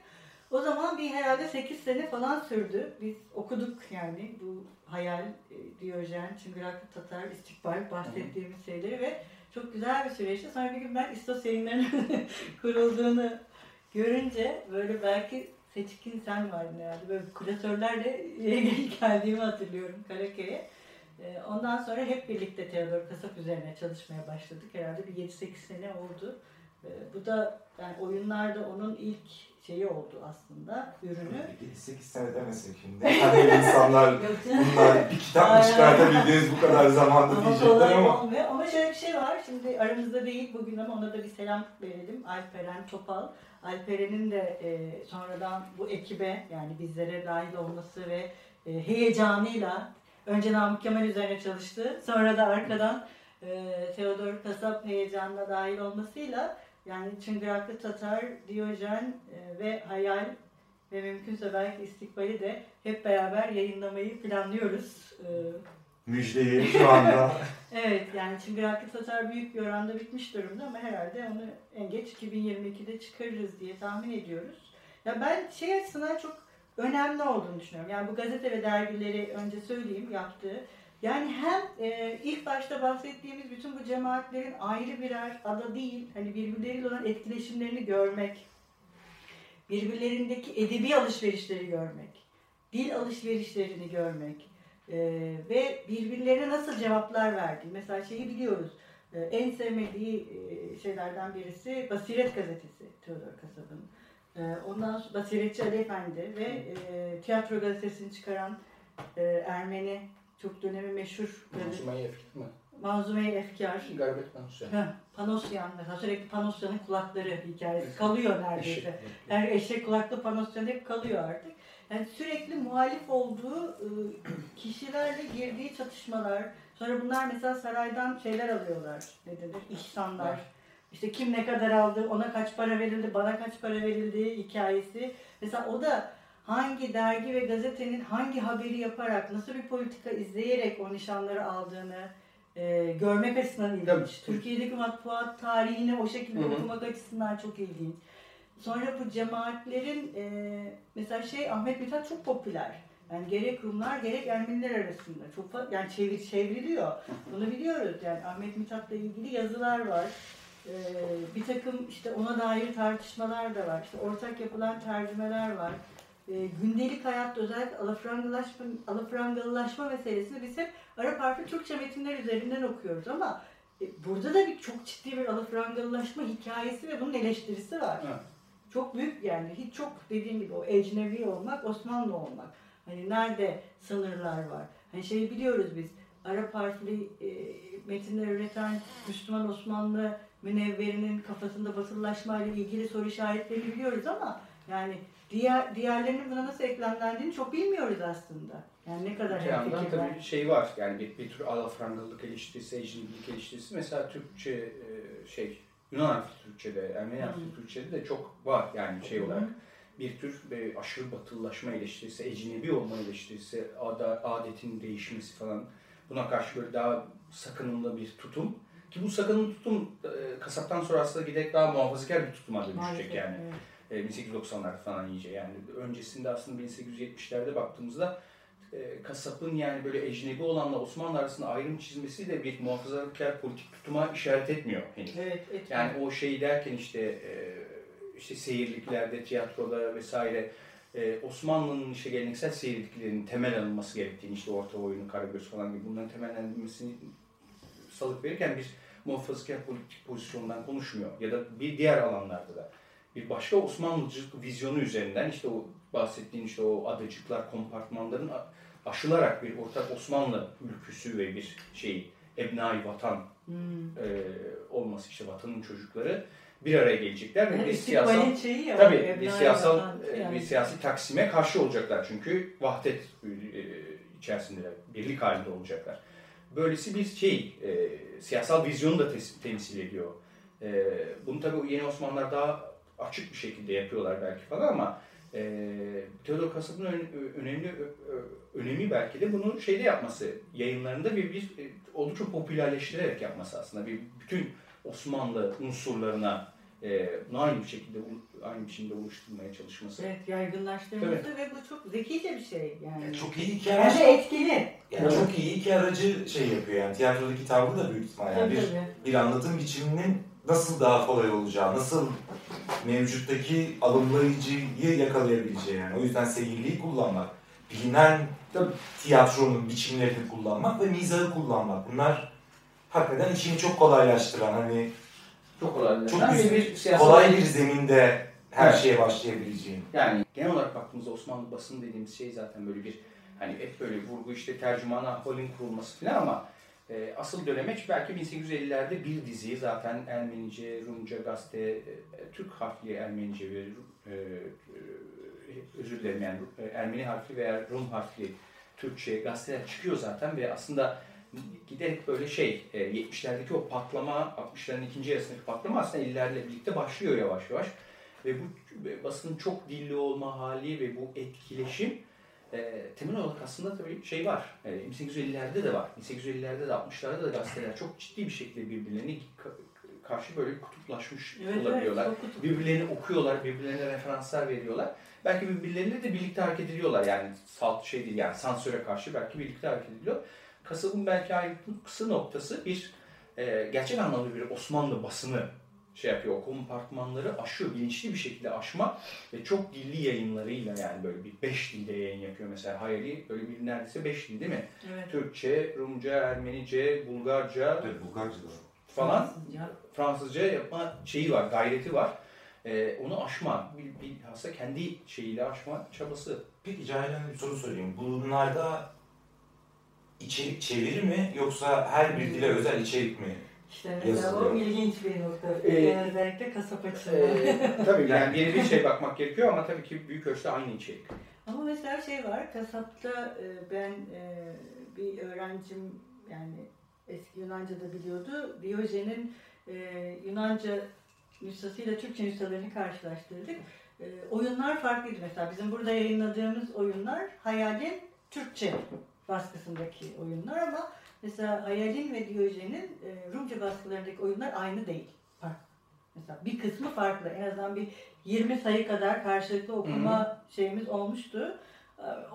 O zaman bir herhalde 8 sene falan sürdü. Biz okuduk yani bu hayal, e, Diyojen, Çıngıraklı Tatar, İstikbal bahsettiğimiz şeyleri ve çok güzel bir süreçti. Sonra bir gün ben İstos (laughs) yayınlarının kurulduğunu görünce böyle belki seçkin sen vardın herhalde. Böyle klasörlerle (laughs) geldiğimi hatırlıyorum Karaköy'e. Ondan sonra hep birlikte Theodor Kasap üzerine çalışmaya başladık. Herhalde bir 7-8 sene oldu. Ee, Bu da yani oyunlarda onun ilk şeyi oldu aslında, ürünü. 8 sene demesek şimdi. Hani insanlar (laughs) bunlar bir kitap mı çıkartabildiğiniz bu kadar zamanda Ama diyecekler ama. olmuyor. Ama şöyle bir şey var. Şimdi aramızda değil bugün ama ona da bir selam verelim. Alperen Topal. Alperen'in de e, sonradan bu ekibe yani bizlere dahil olması ve e, heyecanıyla önce Namık Kemal üzerine çalıştı. Sonra da arkadan e, Theodor Kasap heyecanla dahil olmasıyla yani Çıngıraklı Tatar, Diyojen e, ve Hayal ve mümkünse belki İstikbal'i de hep beraber yayınlamayı planlıyoruz. E, Müjdeyi şu anda. (laughs) Evet yani Çıngıraklı Tatar büyük bir oranda bitmiş durumda ama herhalde onu en geç 2022'de çıkarırız diye tahmin ediyoruz. Ya ben şey açısından çok önemli olduğunu düşünüyorum. Yani bu gazete ve dergileri önce söyleyeyim yaptığı. Yani hem e, ilk başta bahsettiğimiz bütün bu cemaatlerin ayrı birer ada değil, hani birbirleriyle olan etkileşimlerini görmek, birbirlerindeki edebi alışverişleri görmek, dil alışverişlerini görmek, ee, ve birbirlerine nasıl cevaplar verdi. Mesela şeyi biliyoruz. Ee, en sevmediği e, şeylerden birisi Basiret gazetesi Theodor Kasab'ın. Ee, ondan sonra Basiretçi Ali Efendi ve e, tiyatro gazetesini çıkaran e, Ermeni çok dönemi meşhur Konuşmayı efkit mi? Manzume-i Efkar. Garbet Panosyan mesela sürekli Panosyan'ın kulakları hikayesi kalıyor neredeyse. Eşek. Yani eşek kulaklı panosyon hep kalıyor artık. Yani sürekli muhalif olduğu e, (clears throat) kişilerle girdiği çatışmalar. Sonra bunlar mesela saraydan şeyler alıyorlar. Ne denir? İhsanlar. İşte kim ne kadar aldı, ona kaç para verildi, bana kaç para verildi hikayesi. Mesela o da hangi dergi ve gazetenin hangi haberi yaparak, nasıl bir politika izleyerek o nişanları aldığını e, görmek açısından ilginç. Tabii. Türkiye'deki matbuat tarihini o şekilde Hı hı. okumak açısından çok ilginç. Sonra bu cemaatlerin e, mesela şey Ahmet Mithat çok popüler. Yani gerek Rumlar gerek Ermeniler arasında çok fazla yani çevir, çevriliyor. Bunu biliyoruz. Yani Ahmet Mithat'la ilgili yazılar var. Ee, bir takım işte ona dair tartışmalar da var. İşte ortak yapılan tercümeler var. Ee, gündelik hayatta özellikle alafrangalaşma, alafrangalılaşma meselesini biz hep Arap harfi Türkçe metinler üzerinden okuyoruz ama e, burada da bir çok ciddi bir alafrangalılaşma hikayesi ve bunun eleştirisi var. Evet. Çok büyük yani hiç çok dediğim gibi o ecnevi olmak, Osmanlı olmak. Hani nerede sınırlar var? Hani şeyi biliyoruz biz. Arap harfli e, metinler üreten Müslüman Osmanlı münevverinin kafasında batılılaşma ile ilgili soru işaretlerini biliyoruz ama yani diğer diğerlerinin buna nasıl eklemlendiğini çok bilmiyoruz aslında. Yani ne kadar Bir yandan tabii şey var yani bir, bir tür alafrangalık eleştirisi, ecnebilik eleştirisi mesela Türkçe e, şey Yunan harfli Türkçe'de, Ermeni harfli Hı. Türkçe'de de çok var yani şey Hı. olarak bir tür bir aşırı batılılaşma eleştirisi, ecnebi olma eleştirisi, ada, adetin değişmesi falan buna karşı böyle daha sakınımlı bir tutum. Ki bu sakınımlı tutum e, kasaptan sonra aslında giderek daha muhafazakar bir tutuma dönüşecek Maalesef, yani. evet. E, 1890'lar falan iyice yani öncesinde aslında 1870'lerde baktığımızda e, kasapın yani böyle ecnebi olanla Osmanlı arasında ayrım çizmesi de bir muhafazakar politik tutuma işaret etmiyor henüz. Evet, evet. Yani o şey derken işte e, işte seyirliklerde, tiyatroda vesaire e, Osmanlı'nın işte geleneksel seyirliklerinin temel alınması gerektiğini işte orta oyunu, Karagöz falan gibi bunların temellendirilmesini salık verirken bir muhafazakar politik pozisyondan konuşmuyor. Ya da bir diğer alanlarda da bir başka Osmanlıcılık vizyonu üzerinden işte o bahsettiğin işte o adacıklar, kompartmanların aşılarak bir ortak Osmanlı ülküsü ve bir şey ebnai vatan Hmm. e, olması işte vatanın çocukları bir araya gelecekler ve Yani bir siyasal şeyi tabii bir siyasal e, yani. bir siyasi taksime karşı olacaklar çünkü vahdet e, içerisinde birlik halinde olacaklar. Böylesi bir şey e, siyasal vizyonu da tes- temsil ediyor. E, bunu tabii yeni Osmanlılar daha açık bir şekilde yapıyorlar belki falan ama e, Theodor Kasap'ın ön- önemli önemi belki de bunu şeyde yapması, yayınlarında bir, bir e, oldukça popülerleştirerek yapması aslında. Bir bütün Osmanlı unsurlarına e, bunu aynı bir şekilde aynı biçimde oluşturmaya çalışması. Evet, yaygınlaştırması ve bu çok zekice bir şey yani. Yani çok iyi iki Yani aracı, etkili. yani çok iyi iki aracı şey yapıyor yani tiyatrodaki tavrı da büyük ihtimal yani Tabii, bir, tabii. bir anlatım biçiminin nasıl daha kolay olacağı, nasıl mevcuttaki alımlayıcıyı yakalayabileceği yani. O yüzden seyirliği kullanmak, bilinen tiyatronun biçimlerini kullanmak ve mizahı kullanmak. Bunlar hakikaten işini çok kolaylaştıran hani Çok kolay. çok Yani güzel, bir siyasal kolay bir zeminde her Evet. şeye başlayabileceğin. Yani genel olarak baktığımızda Osmanlı basını dediğimiz şey zaten böyle bir hani hep böyle vurgu işte tercüman ahvalin kurulması falan ama e, asıl dönemeç belki 1850'lerde bir diziyi zaten Ermenice, Rumca gazete, e, Türk harfli Ermenice ve e, e, özür dilerim yani e, Ermeni harfli veya Rum harfli Türkçe gazeteler çıkıyor zaten ve aslında giderek böyle şey e, 70'lerdeki o patlama 60'ların ikinci yarısındaki patlama aslında 50'lerle birlikte başlıyor yavaş yavaş. Ve bu basının çok dilli olma hali ve bu etkileşim e, temel olarak aslında tabii şey var. E, 1850'lerde de var. 1850'lerde de 60'larda da gazeteler çok ciddi bir şekilde birbirlerine ka- karşı böyle kutuplaşmış Evet, olabiliyorlar. evet, kutup. Birbirlerini okuyorlar, birbirlerine referanslar veriyorlar. Belki birbirleriyle de birlikte hareket ediyorlar. Yani salt şey değil yani sansüre karşı belki birlikte hareket ediliyor. Kasabın belki ayrıntısı noktası bir e, gerçek anlamda bir Osmanlı basını şey yapıyor. O kompartmanları aşıyor. Bilinçli bir şekilde aşma ve çok dilli yayınlarıyla yani böyle bir beş dilde yayın yapıyor. Mesela Hayali böyle bir neredeyse beş dil değil mi? Evet. Türkçe, Rumca, Ermenice, Bulgarca Evet, Bulgarca da var. falan Fransızca yapma şeyi var, gayreti var. Ee, onu aşma, bil- bilhassa kendi şeyiyle aşma çabası. Peki Cahil Hanım bir soru sorayım. Bunlarda içerik çeviri mi yoksa her bir dile özel içerik mi? İşte mesela o ilginç bir nokta. Ee, Özellikle kasap açısından. Ee, tabii yani (laughs) bir bir şey bakmak gerekiyor ama tabii ki büyük ölçüde aynı içerik. Ama mesela şey var, kasapta e, ben e, bir öğrencim yani eski Yunanca da biliyordu. Diyojen'in e, Yunanca nüshasıyla Türkçe nüshalarını karşılaştırdık. E, oyunlar farklıydı mesela. Bizim burada yayınladığımız oyunlar Hayal'in Türkçe baskısındaki oyunlar ama mesela Hayal'in ve Diyojen'in e, Rumca baskılarındaki oyunlar aynı değil. Farklı. Mesela bir kısmı farklı. En azından bir 20 sayı kadar karşılıklı okuma şeyimiz olmuştu.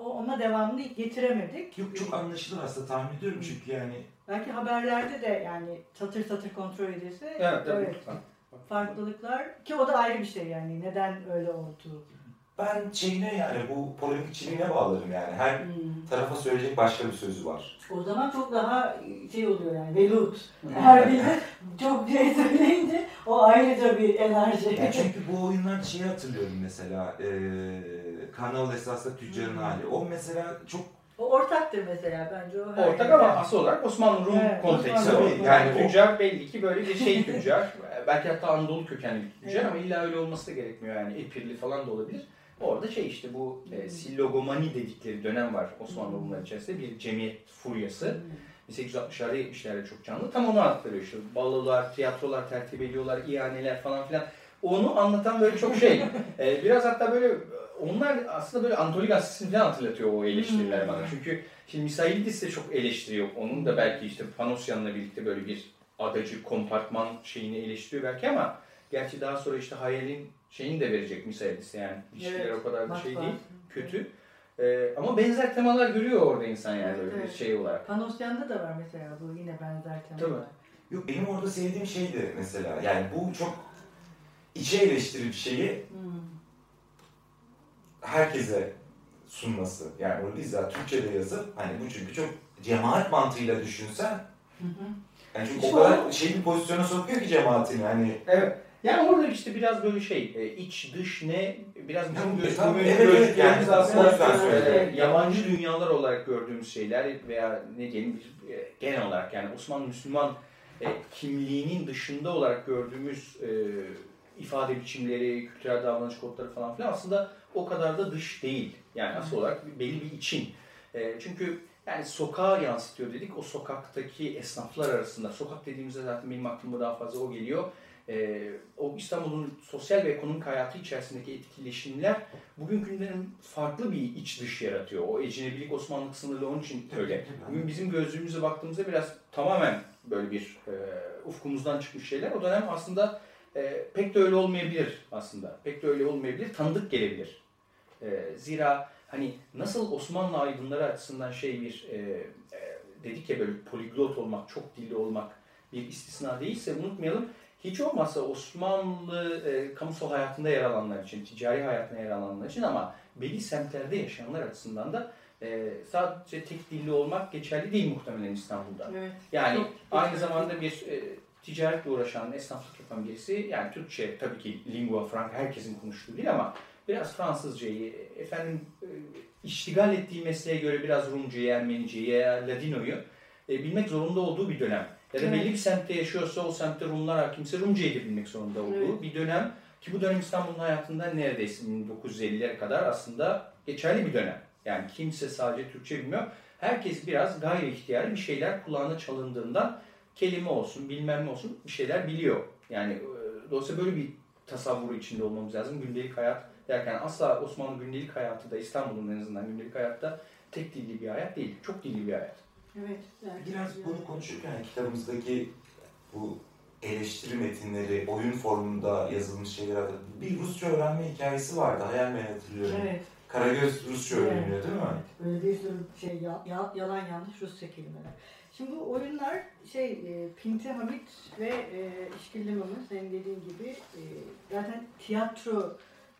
o- ona devamlı getiremedik. Yok çok anlaşılır aslında tahmin ediyorum çünkü yani Belki haberlerde de yani satır satır kontrol edilse Evet, tabii. evet, farklılıklar ki o da ayrı bir şey yani neden öyle oldu. Ben şeyine yani bu polemik içeriğine bağlarım yani. Her tarafa söyleyecek başka bir sözü var. O zaman çok daha şey oluyor yani velut. Her biri çok şey söyleyince o ayrıca bir enerji. Yani çünkü bu oyunlar şeyi hatırlıyorum mesela. E, Kanal esasında tüccarın Hmm. hali. O mesela çok O ortaktır mesela bence o. her Ortak yerde. ama asıl olarak Osmanlı Rum Evet, konteksti Osmanlı. Yani o- tüccar belli ki böyle bir şey tüccar. (laughs) Belki hatta Anadolu kökenli bir tüccar ama illa öyle olması da gerekmiyor yani. Epirli falan da olabilir. Orada şey işte bu e, Hmm. sillogomani dedikleri dönem var Osmanlı Hmm. Rumları içerisinde bir cemiyet furyası. Hmm. 1860'larda 70'lerde çok canlı. Tam onu anlatıyor işte. Balolar, tiyatrolar tertip ediyorlar, ihaneler falan filan. Onu anlatan böyle çok şey. Ee, (laughs) biraz hatta böyle onlar aslında böyle Anatoli Gazetesi'ni falan hatırlatıyor o eleştiriler Hmm. bana. Çünkü şimdi Misailidis de çok eleştiriyor. Onun da belki işte Panosyan'la birlikte böyle bir adacı kompartman şeyini eleştiriyor belki ama gerçi daha sonra işte hayalin şeyini de verecek Misailidis yani. İlişkiler Evet, o kadar da şey değil, kötü. Ee, ama benzer temalar görüyor orada insan yani Evet, böyle bir evet. şey olarak. Panosyan'da da var mesela bu yine benzer Tabii. temalar. Yok benim orada sevdiğim şeydi mesela. Yani bu çok içe eleştiri bir şeyi Hmm. herkese sunması. Yani bunu bizzat Türkçe'de yazıp hani bu çünkü çok cemaat mantığıyla düşünsen Hı hı. yani çünkü o kadar an- şey bir pozisyona sokuyor ki cemaatin yani. Evet. Yani orada işte biraz böyle şey, e, iç dış ne, biraz bizim Tabii, göz yani aslında e, yabancı dünyalar olarak gördüğümüz şeyler veya ne diyelim bir, e, genel olarak yani Osmanlı Müslüman e, kimliğinin dışında olarak gördüğümüz e, ifade biçimleri, kültürel davranış kodları falan filan aslında o kadar da dış değil. Yani asıl olarak belli bir için. E, çünkü yani sokağa yansıtıyor dedik. O sokaktaki esnaflar arasında, sokak dediğimizde zaten benim aklıma daha fazla o geliyor. Ee, o İstanbul'un sosyal ve ekonomik hayatı içerisindeki etkileşimler bugünkünden farklı bir iç dış yaratıyor. O ecinebilik Osmanlı sınırlı onun için öyle. Bugün bizim gözlüğümüze baktığımızda biraz tamamen böyle bir e, ufkumuzdan çıkmış şeyler. O dönem aslında e, pek de öyle olmayabilir aslında. Pek de öyle olmayabilir. Tanıdık gelebilir. E, zira hani nasıl Osmanlı aydınları açısından şey bir e, e, dedik ya böyle poliglot olmak, çok dilli olmak bir istisna değilse unutmayalım. Hiç olmazsa Osmanlı e, kamusal hayatında yer alanlar için, ticari hayatında yer alanlar için ama belli semtlerde yaşayanlar açısından da e, sadece tek dilli olmak geçerli değil muhtemelen İstanbul'da. Evet. Yani Çok aynı geçerli. zamanda bir e, ticaretle uğraşan, esnaflık yapan birisi, yani Türkçe tabii ki lingua franca herkesin konuştuğu değil ama biraz Fransızcayı, efendim e, iştigal ettiği mesleğe göre biraz Rumcayı, Ermeniceyi Ladino'yu e, bilmek zorunda olduğu bir dönem. Ya da Evet. belli bir semtte yaşıyorsa o semtte Rumlar hakimse Rumcayı da bilmek zorunda olduğu Evet. bir dönem. Ki bu dönem İstanbul'un hayatında neredeyse 1950'lere kadar aslında geçerli bir dönem. Yani kimse sadece Türkçe bilmiyor. Herkes biraz gayri ihtiyari bir şeyler kulağına çalındığından kelime olsun, bilmem ne olsun bir şeyler biliyor. Yani e, dolayısıyla böyle bir tasavvuru içinde olmamız lazım. Gündelik hayat derken asla Osmanlı gündelik hayatı da İstanbul'un en azından gündelik hayatta tek dilli bir hayat değil. Çok dilli bir hayat. Evet. evet. Biraz bunu konuşurken kitabımızdaki bu eleştiri metinleri, oyun formunda yazılmış şeyler bir Rusça öğrenme hikayesi vardı. Hayal meyal hatırlıyorum. Evet. Karagöz Rusça Evet. öğreniyor değil mi? Böyle bir sürü şey ya- ya- yalan yanlış Rusça kelimeler. Şimdi bu oyunlar şey e, Pinti Hamit ve e, İşkillimam'ın senin dediğin gibi e, zaten tiyatro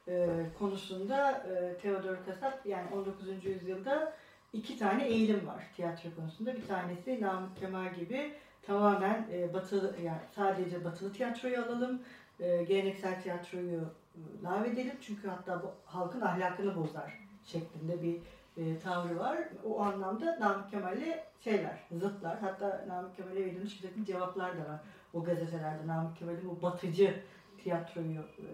e, konusunda e, Theodor Kasap yani 19. yüzyılda iki tane eğilim var tiyatro konusunda. Bir tanesi Namık Kemal gibi tamamen e, batılı yani sadece batılı tiyatroyu alalım, e, geleneksel tiyatroyu e, lağvedelim çünkü hatta bu halkın ahlakını bozar şeklinde bir e, tavrı var. O anlamda Namık Kemal'le şeyler, zıtlar. Hatta Namık Kemal'e verilmiş bir cevaplar da var o gazetelerde. Namık Kemal'in bu batıcı tiyatroyu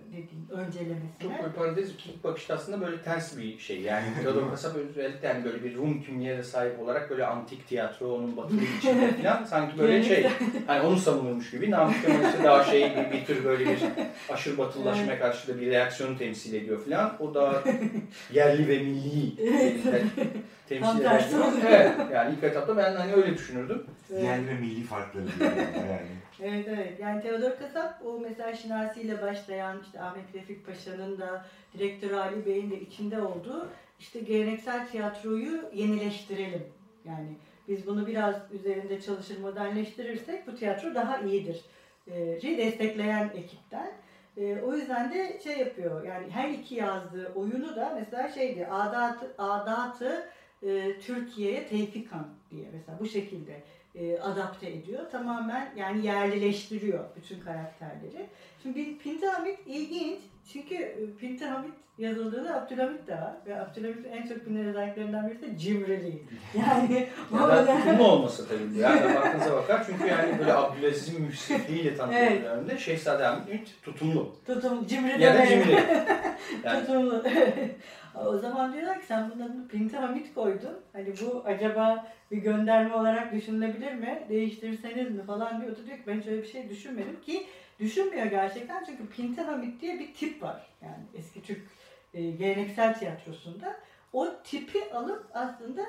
dediğim Çok öncelemesine. böyle parantez ilk bakışta aslında böyle ters bir şey. Yani Theodor Kasap özellikle yani böyle bir Rum kimliğe de sahip olarak böyle antik tiyatro, onun batılı (laughs) içinde falan sanki böyle şey, hani onu savunurmuş gibi. Namık Kemal işte daha şey bir, bir tür böyle bir aşırı batılılaşmaya karşı da bir reaksiyonu temsil ediyor falan. O da yerli ve milli (laughs) temsil Tam eden gibi. Evet, yani ilk etapta ben hani öyle düşünürdüm. Evet. Yerli ve milli farkları yani. Evet evet. Yani Teodor Kasap o mesela Şinasi ile başlayan işte Ahmet Refik Paşa'nın da direktörü Ali Bey'in de içinde olduğu işte geleneksel tiyatroyu yenileştirelim. Yani biz bunu biraz üzerinde çalışır modernleştirirsek bu tiyatro daha iyidir. E, destekleyen ekipten. E, o yüzden de şey yapıyor yani her iki yazdığı oyunu da mesela şeydi Adatı, Adatı e, Türkiye'ye Tevfikan diye mesela bu şekilde e, adapte ediyor. Tamamen yani yerlileştiriyor bütün karakterleri. Şimdi Pinti ilginç çünkü e, Pinti yazıldığında Abdülhamit de var ve Abdülhamit'in en çok bilinen özelliklerinden birisi de cimriliği. (laughs) Yani bu ya tutumlu olması tabii. Yani baktığınıza bakar çünkü yani böyle Abdülaziz'in müfsitliğiyle tanıdığı evet. dönemde Şehzade Hamit tutumlu. Tutum, cimri Ya da cimri. (laughs) yani. Tutumlu. (laughs) o zaman diyorlar ki sen bunun adını Pinti Hamit koydun. Hani bu acaba bir gönderme olarak düşünülebilir mi? Değiştirseniz mi falan diyor. diyor ki ben şöyle bir şey düşünmedim ki düşünmüyor gerçekten çünkü Pinti Hamit diye bir tip var. Yani eski Türk e, geleneksel tiyatrosunda. O tipi alıp aslında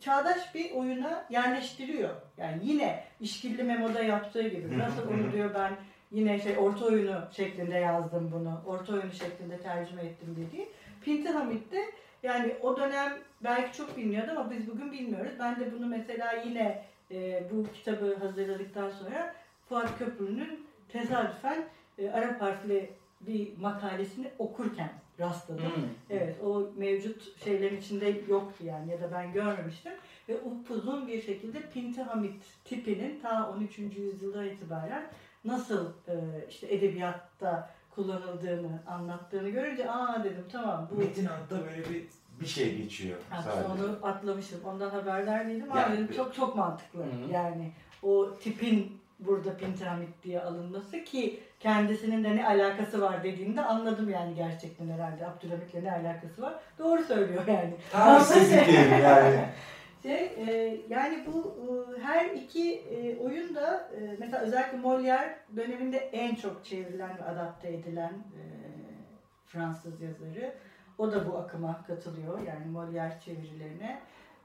çağdaş bir oyuna yerleştiriyor. Yani yine işkilli memoda yaptığı gibi. Nasıl onu diyor ben yine şey orta oyunu şeklinde yazdım bunu. Orta oyunu şeklinde tercüme ettim dediği. Pinti Hamit de yani o dönem belki çok biliniyordu ama biz bugün bilmiyoruz. Ben de bunu mesela yine e, bu kitabı hazırladıktan sonra Fuat Köprülü'nün tesadüfen e, Arap harfli bir makalesini okurken rastladım. Hmm. Evet o mevcut şeylerin içinde yoktu yani ya da ben görmemiştim. Ve upuzun bir şekilde Pinti Hamit tipinin ta 13. yüzyılda itibaren nasıl e, işte edebiyatta kullanıldığını anlattığını görünce aa dedim tamam bu... Metin adında böyle bir bir şey geçiyor. Hatta onu atlamışım. Ondan haberdar değilim ama yani, çok çok mantıklı. Hı. Yani o tipin burada Pinteramit diye alınması ki kendisinin de ne alakası var dediğinde anladım yani gerçekten herhalde Abdülhamit'le ne alakası var. Doğru söylüyor yani. Diyelim yani. (laughs) Şey, e, yani bu e, her iki e, oyun da e, mesela özellikle Molière döneminde en çok çevrilen ve adapte edilen e, Fransız yazarı. O da bu akıma katılıyor yani Molière çevirilerine.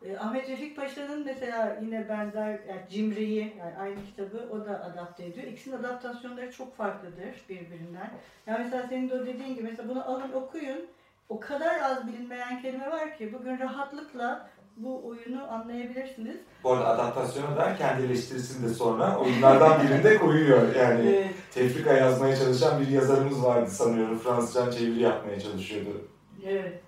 E, Ahmet Refik Paşa'nın mesela yine benzer yani Cimri'yi yani aynı kitabı o da adapte ediyor. İkisinin adaptasyonları çok farklıdır birbirinden. Yani mesela senin de dediğin gibi mesela bunu alın okuyun. O kadar az bilinmeyen kelime var ki bugün rahatlıkla bu oyunu anlayabilirsiniz. Bu arada adaptasyonu da kendi eleştirisini de sonra oyunlardan birinde (laughs) koyuyor. Yani evet. tefrika yazmaya çalışan bir yazarımız vardı sanıyorum. Fransızca çeviri yapmaya çalışıyordu. Evet.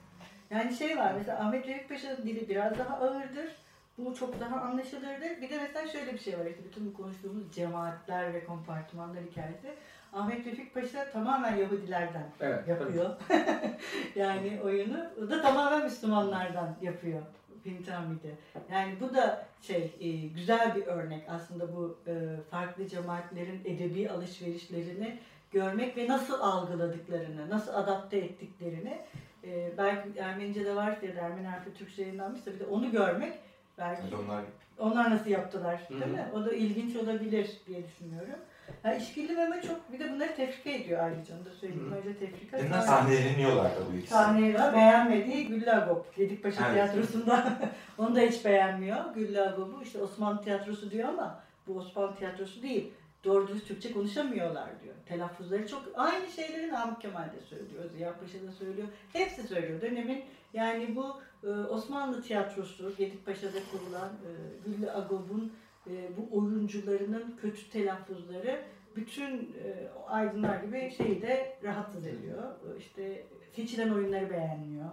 Yani şey var mesela Ahmet Refik Paşa'nın dili biraz daha ağırdır. Bu çok daha anlaşılırdır. Bir de mesela şöyle bir şey var işte bütün bu konuştuğumuz cemaatler ve kompartımanlar hikayesi. Ahmet Refik Paşa tamamen Yahudilerden evet, yapıyor. (laughs) yani oyunu. O da tamamen Müslümanlardan yapıyor. Pintamide. Yani bu da şey e, güzel bir örnek aslında bu e, farklı cemaatlerin edebi alışverişlerini görmek ve nasıl algıladıklarını, nasıl adapte ettiklerini e, belki Ermenice'de var da Ermeni harfi Türkçe yayınlanmışsa bir de onu görmek belki evet, onlar... onlar nasıl yaptılar Hı-hı. değil mi? O da ilginç olabilir diye düşünüyorum. Yani işkilli meme çok bir de bunları tefrika ediyor ayrıca onu da söyleyeyim. Hı. Önce tefrika. Bunlar sahneleniyorlar da bu ikisi. Sahneye beğenmediği Güllü Agop. Gedikpaşa evet. tiyatrosunda (laughs) onu da hiç beğenmiyor. Güllü Agop'u işte Osmanlı tiyatrosu diyor ama bu Osmanlı tiyatrosu değil doğru dürüst Türkçe konuşamıyorlar diyor. Telaffuzları çok aynı şeyleri Namık Kemal de söylüyor, Ziya Paşa da söylüyor. Hepsi söylüyor. Dönemin yani bu e, Osmanlı tiyatrosu, Gedikpaşa'da kurulan e, Güllü Agob'un e, bu oyuncularının kötü telaffuzları bütün aydınlar gibi şeyi de rahatsız ediyor. İşte seçilen oyunları beğenmiyor.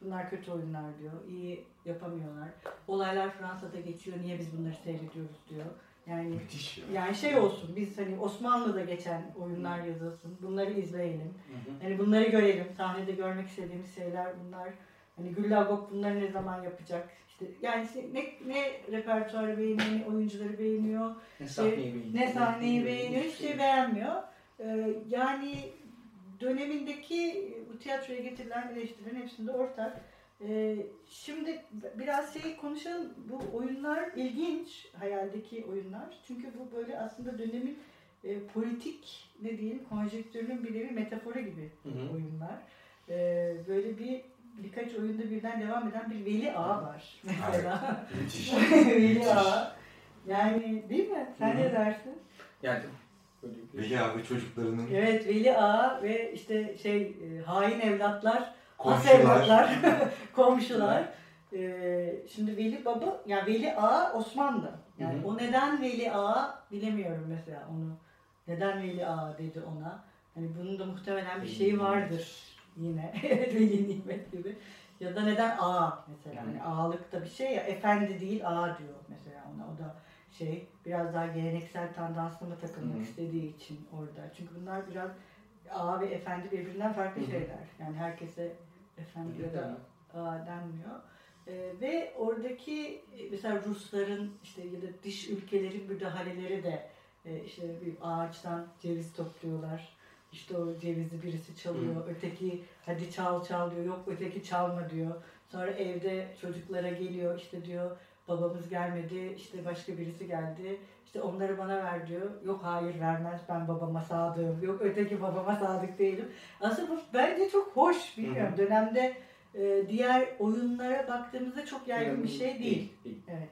Bunlar kötü oyunlar diyor. İyi yapamıyorlar. Olaylar Fransa'da geçiyor. Niye biz bunları seyrediyoruz diyor. Yani Müthiş ya. yani şey olsun biz hani Osmanlı'da geçen oyunlar yazılsın. Bunları izleyelim. Hı hı. Yani bunları görelim. Sahnede görmek istediğimiz şeyler bunlar. Hani Güllagop bunları ne zaman yapacak? İşte yani ne ne repertuarı beğeniyor, ne oyuncuları beğeniyor. Ne sahneyi beğeniyor. Ne sahneyi beğeniyor. Hiçbir şey beğenmiyor. Ee, yani dönemindeki bu tiyatroya getirilen eleştirilerin hepsinde ortak. Ee, şimdi biraz şey konuşalım. Bu oyunlar ilginç, hayaldeki oyunlar. Çünkü bu böyle aslında dönemin e, politik ne diyelim konjektürünün bir nevi metaforu gibi hı hı. oyunlar. E, böyle bir birkaç oyunda birden devam eden bir veli ağa var mesela. (laughs) Müthiş. (laughs) veli ağa. Yani değil mi? Sen hı hı. ne dersin? Yani Veli ağa ve çocuklarının. Evet Veli ağa ve işte şey e, hain evlatlar Komşular. (laughs) (laughs) komşular. Ee, şimdi Veli Baba, yani Veli Ağa Osmanlı. Yani Hı hı. o neden Veli Ağa bilemiyorum mesela onu. Neden Veli Ağa dedi ona. Hani bunun da muhtemelen bir şeyi vardır yine. (laughs) Veli Nimet gibi. Ya da neden ağa mesela. Hani ağalık da bir şey ya. Efendi değil ağa diyor mesela ona. O da şey biraz daha geleneksel tandanslı mı takılmak Hı. istediği için orada. Çünkü bunlar biraz ağa ve efendi birbirinden farklı Hı hı. şeyler. Yani herkese efendi ya da ağa denmiyor. Ee, ve oradaki e, mesela Rusların işte ya da dış ülkelerin müdahaleleri de e, işte bir ağaçtan ceviz topluyorlar. İşte o cevizi birisi çalıyor. Öteki hadi çal çal diyor. Yok öteki çalma diyor. Sonra evde çocuklara geliyor işte diyor babamız gelmedi işte başka birisi geldi. İşte onları bana ver diyor. Yok hayır vermez ben babama sadığım. Yok öteki babama sadık değilim. Aslında bu bence çok hoş bilmiyorum. Dönemde e, diğer oyunlara baktığımızda çok yaygın bir şey değil. değil. Evet.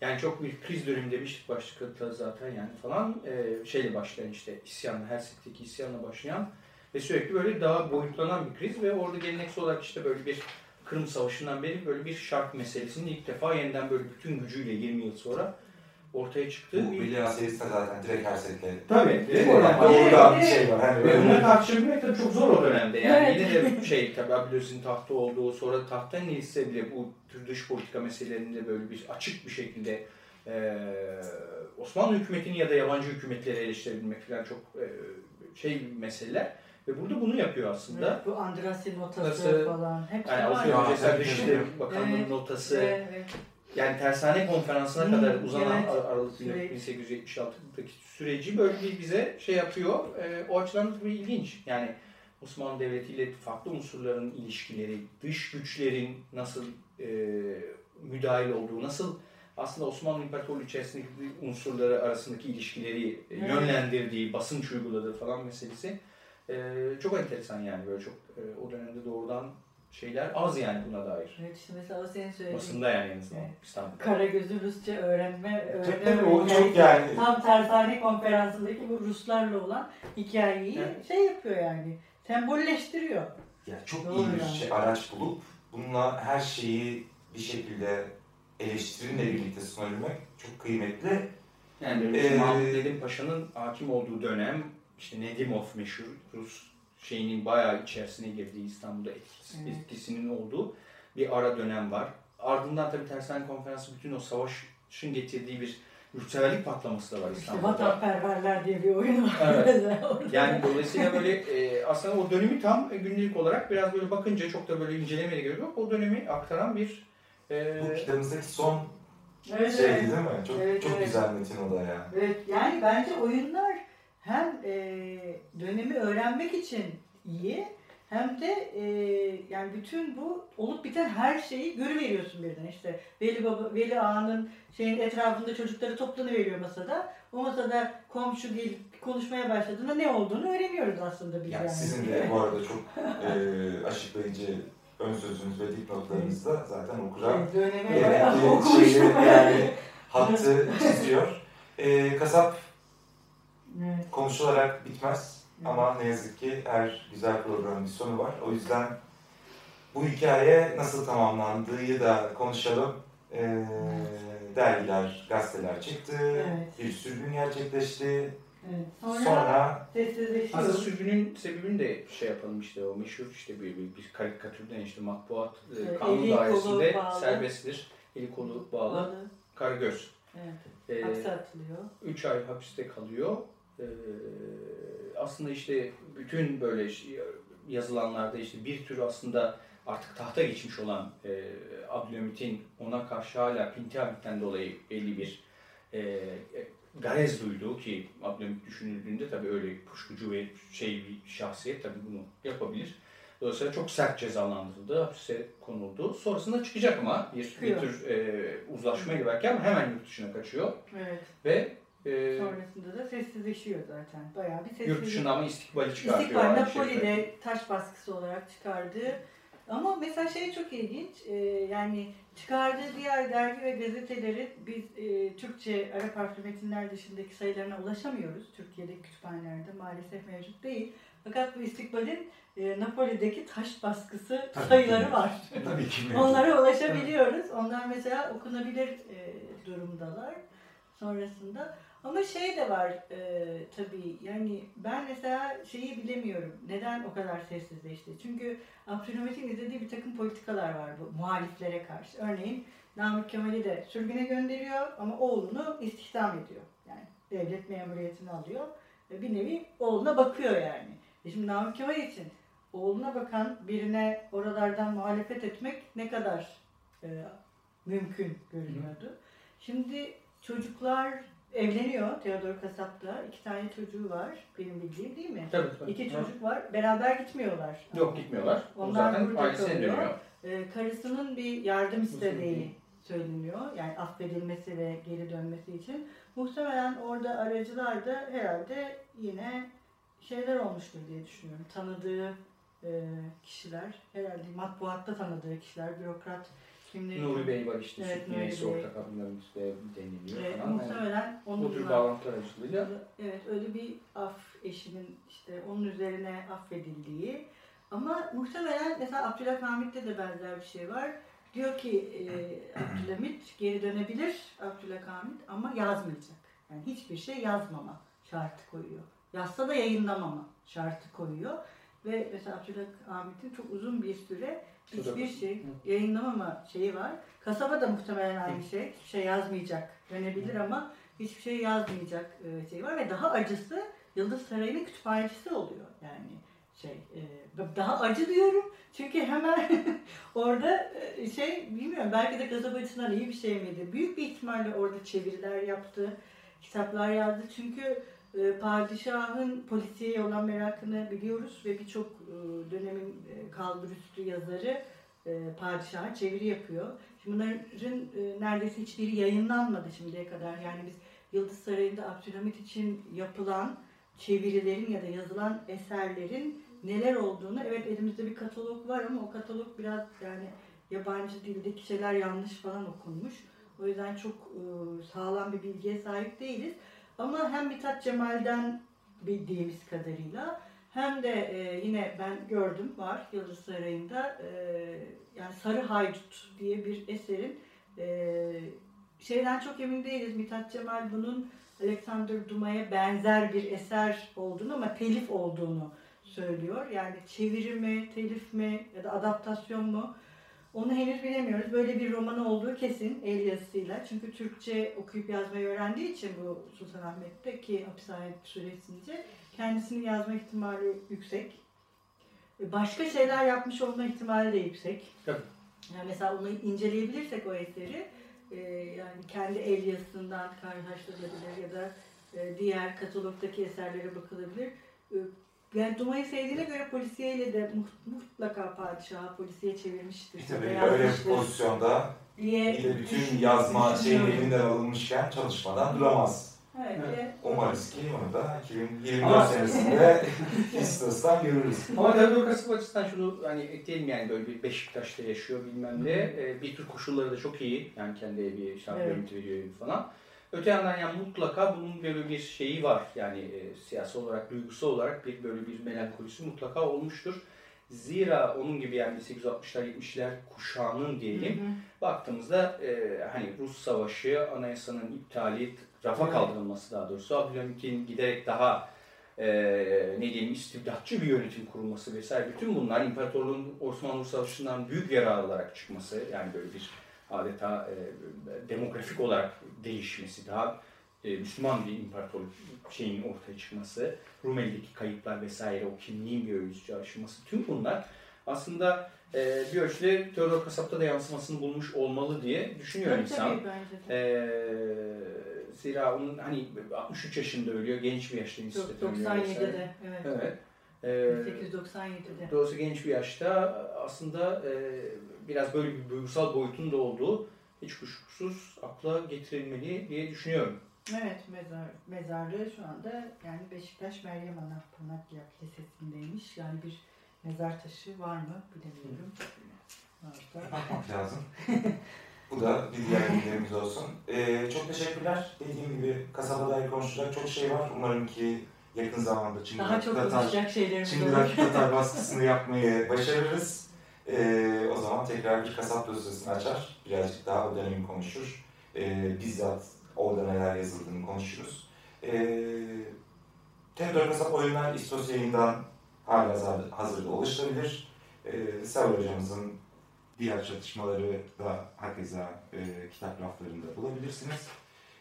Yani çok bir kriz dönemi demiştik başlıkta zaten yani falan e, şeyle başlayan işte isyanla, Helsinki'deki isyanla başlayan ve sürekli böyle daha boyutlanan bir kriz ve orada geleneksel olarak işte böyle bir Kırım Savaşı'ndan beri böyle bir şark meselesinin ilk defa yeniden böyle bütün gücüyle 20 yıl sonra ortaya çıktığı Bu. Billy de zaten direkt her setle. Tabii. Mi? Oradan Yani bir şey var. Hani Ve bunu tartışabilmek tabii çok zor o dönemde. Yani Evet. yine de şey tabii Abdülaziz'in tahtta olduğu sonra tahttan neyse bile bu tür dış politika meselelerinde böyle bir açık bir şekilde eee Osmanlı hükümetini ya da yabancı hükümetleri eleştirebilmek falan çok eee, şey meseleler. Ve burada bunu yapıyor aslında. Evet, bu Andras'ın notası Nasıl- falan. Hepsi Yani var. Avusturya Ya, Özel tabii, Dışişleri tabii. Bakanlığı'nın Evet. notası. Evet. Yani tersane konferansına Hı, kadar uzanan evet. Ar- Aralık Süreç. 1876'daki süreci böyle bir bize şey yapıyor. Ee, o açıdan tabii ilginç. Yani Osmanlı Devleti ile farklı unsurların ilişkileri, dış güçlerin nasıl e, müdahil olduğu, nasıl aslında Osmanlı İmparatorluğu içerisindeki unsurları arasındaki ilişkileri e, Evet. yönlendirdiği, basınç uyguladığı falan meselesi e, çok enteresan yani böyle çok e, o dönemde doğrudan şeyler az yani buna dair. Evet işte mesela o senin söylediğin Basında yani en azından Evet. İstanbul'da. Karagöz'ün Rusça öğrenme, öğrenme tabii o hikayesi. çok yani. Tam tersane konferansındaki bu Ruslarla olan hikayeyi Evet. şey yapıyor yani. Sembolleştiriyor. Ya çok Doğru iyi bir yani. şey, araç bulup bununla her şeyi bir şekilde eleştirinle birlikte sunabilmek çok kıymetli. Yani Ee, Mahmut Nedim Paşa'nın hakim olduğu dönem işte Nedimov meşhur Rus şeyinin bayağı içerisine girdiği İstanbul'da etkisi, Evet. etkisinin olduğu bir ara dönem var. Ardından tabii Tersane Konferansı bütün o savaşın getirdiği bir yurtseverlik patlaması da var İşte İstanbul'da. Vatanperverler diye bir oyun var. Evet. (laughs) Yani dolayısıyla böyle e, aslında o dönemi tam günlük olarak biraz böyle bakınca çok da böyle incelemeye gerek yok. O dönemi aktaran bir e, Bu kitabımızdaki son Evet, şeydi evet. değil mi? Çok Evet, çok evet. güzel metin o da ya. Evet, yani bence oyunlar hem e, dönemi öğrenmek için iyi hem de e, yani bütün bu olup biten her şeyi görüveriyorsun birden işte Veli Baba Veli Ağa'nın şeyin etrafında çocukları toplanıveriyor masada. O masada komşu gelip konuşmaya başladığında ne olduğunu öğreniyoruz aslında biz Yani yani. sizin de bu arada çok e, açıklayıcı ön sözünüz ve dipnotlarınızda zaten okura Evet, gerekli şeyleri yani hattı çiziyor. E, kasap Evet. konuşularak bitmez ama ne yazık ki her güzel programın bir sonu var. O yüzden bu hikaye nasıl tamamlandığı da konuşalım. E, dergiler, gazeteler çıktı. Evet. Bir sürgün gerçekleşti. Evet. Sonra, Sonra. Aslında sürgünün sebebini de şey yapalım işte o meşhur işte bir, bir, bir karikatürden işte matbuat e, Evet, kanun dairesinde bağlı. serbesttir. Eli kolu bağlı. Balı. Karagöz. Evet. E, Hapse atılıyor. 3 ay hapiste kalıyor. E, aslında işte bütün böyle yazılanlarda işte bir tür aslında artık tahta geçmiş olan e, Abdülhamit'in ona karşı hala Pintihabit'ten dolayı belli bir e, e, garez duyduğu ki Abdülhamit düşünüldüğünde tabii öyle kuşkucu ve şey bir şahsiyet tabii bunu yapabilir. Dolayısıyla çok sert cezalandırıldı, hapse konuldu. Sonrasında çıkacak ama bir, bir tür e, uzlaşmayla belki ama hemen yurt dışına kaçıyor Evet. ve e, Sonrasında da sessizleşiyor zaten. Bayağı bir sessizlik. yurt dışında ama istikbali çıkartıyor. İstikbal Napoli'de şekilde. taş baskısı olarak çıkardığı ama mesela şey çok ilginç e, yani çıkardığı diğer dergi ve gazeteleri biz e, Türkçe Arap harfli metinler dışındaki sayılarına ulaşamıyoruz. Türkiye'deki kütüphanelerde maalesef mevcut değil. Fakat bu istikbalin e, Napoli'deki taş baskısı Tabii sayıları ki. var. Tabii ki. Onlara ulaşabiliyoruz. Onlar mesela okunabilir e, durumdalar sonrasında. Ama şey de var e, tabii yani ben mesela şeyi bilemiyorum. Neden o kadar sessizleşti? Çünkü Abdülhamit'in izlediği bir takım politikalar var bu muhaliflere karşı. Örneğin Namık Kemal'i de sürgüne gönderiyor ama oğlunu istihdam ediyor. Yani devlet memuriyetini alıyor. Ve bir nevi oğluna bakıyor yani. E şimdi Namık Kemal için oğluna bakan birine oralardan muhalefet etmek ne kadar e, mümkün görünüyordu. Şimdi çocuklar evleniyor. Theodor Kasap'ta. iki tane çocuğu var. Benim bildiğim değil mi? Tabii tabii. İki çocuk var. Beraber gitmiyorlar. Yok gitmiyorlar. O Onlar zaten burada ailesine kalıyor. dönüyor. Ee, karısının bir yardım istediği söyleniyor. Yani affedilmesi ve geri dönmesi için. Muhtemelen orada aracılar da herhalde yine şeyler olmuştur diye düşünüyorum. Tanıdığı e, kişiler, herhalde matbuatta tanıdığı kişiler, bürokrat kimleri. Nuri Bey var işte Evet, süt neyse ortak adımların işte deniliyor Evet, falan. Yani muhtemelen bu tür bağlantılar aracılığıyla evet öyle bir af eşinin işte onun üzerine affedildiği ama muhtemelen mesela Abdülhamit'te de benzer bir şey var. Diyor ki e, (clears throat) Abdülhamit geri dönebilir Abdülhamit ama yazmayacak. Yani hiçbir şey yazmama şartı koyuyor. Yazsa da yayınlamama şartı koyuyor. Ve mesela Abdülhamit'in çok uzun bir süre hiçbir şey yayınlamama şeyi var. Kasaba da muhtemelen aynı şey. Hiçbir şey yazmayacak. Dönebilir ama hiçbir şey yazmayacak e, şey var ve daha acısı Yıldız Sarayı'nın kütüphanecisi oluyor. Yani şey e, daha acı diyorum çünkü hemen (laughs) orada e, şey bilmiyorum belki de kasaba açısından iyi bir şey miydi? Büyük bir ihtimalle orada çeviriler yaptı, kitaplar yazdı çünkü padişahın polisiye olan merakını biliyoruz ve birçok e, dönemin e, kalburüstü yazarı e, padişaha çeviri yapıyor. Şimdi bunların neredeyse hiçbiri yayınlanmadı şimdiye kadar. Yani biz Yıldız Sarayı'nda Abdülhamit için yapılan çevirilerin ya da yazılan eserlerin neler olduğunu evet elimizde bir katalog var ama o katalog biraz yani yabancı dildeki şeyler yanlış falan okunmuş. O yüzden çok sağlam bir bilgiye sahip değiliz. Ama hem Mithat Cemal'den bildiğimiz kadarıyla hem de e, yine ben gördüm var Yıldız Sarayı'nda e, yani Sarı Haydut diye bir eserin e, şeyden çok emin değiliz. Mithat Cemal bunun Alexander Dumas'a benzer bir eser olduğunu ama telif olduğunu söylüyor. Yani çeviri mi, telif mi ya da adaptasyon mu? Onu henüz bilemiyoruz. Böyle bir romanı olduğu kesin el yazısıyla. Çünkü Türkçe okuyup yazmayı öğrendiği için bu Sultanahmet'te ki hapishane süresince kendisini yazma ihtimali yüksek. Başka şeyler yapmış olma ihtimali de yüksek. Tabii. Yani mesela onu inceleyebilirsek o eseri e, yani kendi el yazısından karşılaştırılabilir ya da e, diğer katalogdaki eserlere bakılabilir. Yani Dumay'ı sevdiğine göre polisiyeyle de mutlaka padişahı polisiye çevirmiştir. E tabii ya da öyle bir pozisyonda diye bütün yazma şeyin elinden alınmışken çalışmadan duramaz. Evet, Evet. ve- Umarız ki onu da 2024 Ama- senesinde (laughs) İstas'tan görürüz. Ama Teodor Kasım açısından şunu hani ekleyelim yani böyle bir Beşiktaş'ta yaşıyor bilmem ne. Ee, bir tür koşulları da çok iyi. Yani kendi evi, şarkı Evet. veriyor falan. Öte yandan yani mutlaka bunun böyle bir şeyi var. Yani e, siyasi olarak, duygusal olarak bir böyle bir melankolisi mutlaka olmuştur. Zira onun gibi yani 1860'lar 70'ler kuşağının diyelim Hı hı. baktığımızda e, hani Rus Savaşı, anayasanın iptali, rafa Evet. kaldırılması daha doğrusu, Abdülhamit'in giderek daha e, ne diyelim istibdatçı bir yönetim kurulması vesaire bütün bunlar imparatorluğun Osmanlı Savaşı'ndan büyük yarar alarak çıkması yani böyle bir adeta e, demografik olarak değişmesi, daha e, Müslüman bir imparatorluk şeyin ortaya çıkması, Rumeli'deki kayıplar vesaire o kimliğin bir ölçüsü aşılması tüm bunlar aslında e, bir ölçüde Theodor Kasap'ta da yansımasını bulmuş olmalı diye düşünüyor Tabii, insan. tabii. Ee, zira onun hani 63 yaşında ölüyor, genç bir yaşta nispeten ölüyor. 97'de vesaire. evet. Evet. Ee, 1897'de. dolayısıyla genç bir yaşta aslında e, biraz böyle bir duygusal boyutun da olduğu hiç kuşkusuz akla getirilmeli diye düşünüyorum. Evet mezar, mezarlığı şu anda yani Beşiktaş Meryem Ana Panakya Lisesi'ndeymiş. Yani bir mezar taşı var mı bilemiyorum. Varsa. Bakmak lazım. (laughs) Bu da bir diğer bilgilerimiz olsun. Ee, çok teşekkürler. Dediğim gibi kasaba dair konuşacak çok şey var. Umarım ki yakın zamanda Daha Çıngırak çok Tatar, konuşacak şeylerimiz olur. Çıngırak Tatar baskısını yapmayı başarırız. Ee, o zaman tekrar bir kasap dosyasını açar. Birazcık daha o dönemi konuşur. Ee, bizzat orada neler yazıldığını konuşuruz. Ee, Teodor Kasap oyunlar İstos yayından hala hazır- hazırda ulaşılabilir. Ee, Sever hocamızın diğer çalışmaları da hakeza e, kitap raflarında bulabilirsiniz.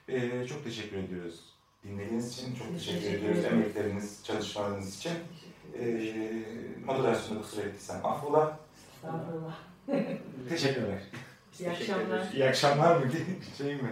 Ee, çok teşekkür ediyoruz dinlediğiniz için. Çok teşekkür, teşekkür ediyoruz emekleriniz, çalışmalarınız için. Ee, moderasyonda kusur ettiysem affola. Estağfurullah. Teşekkürler. İyi akşamlar. İyi akşamlar mı? Şey mi?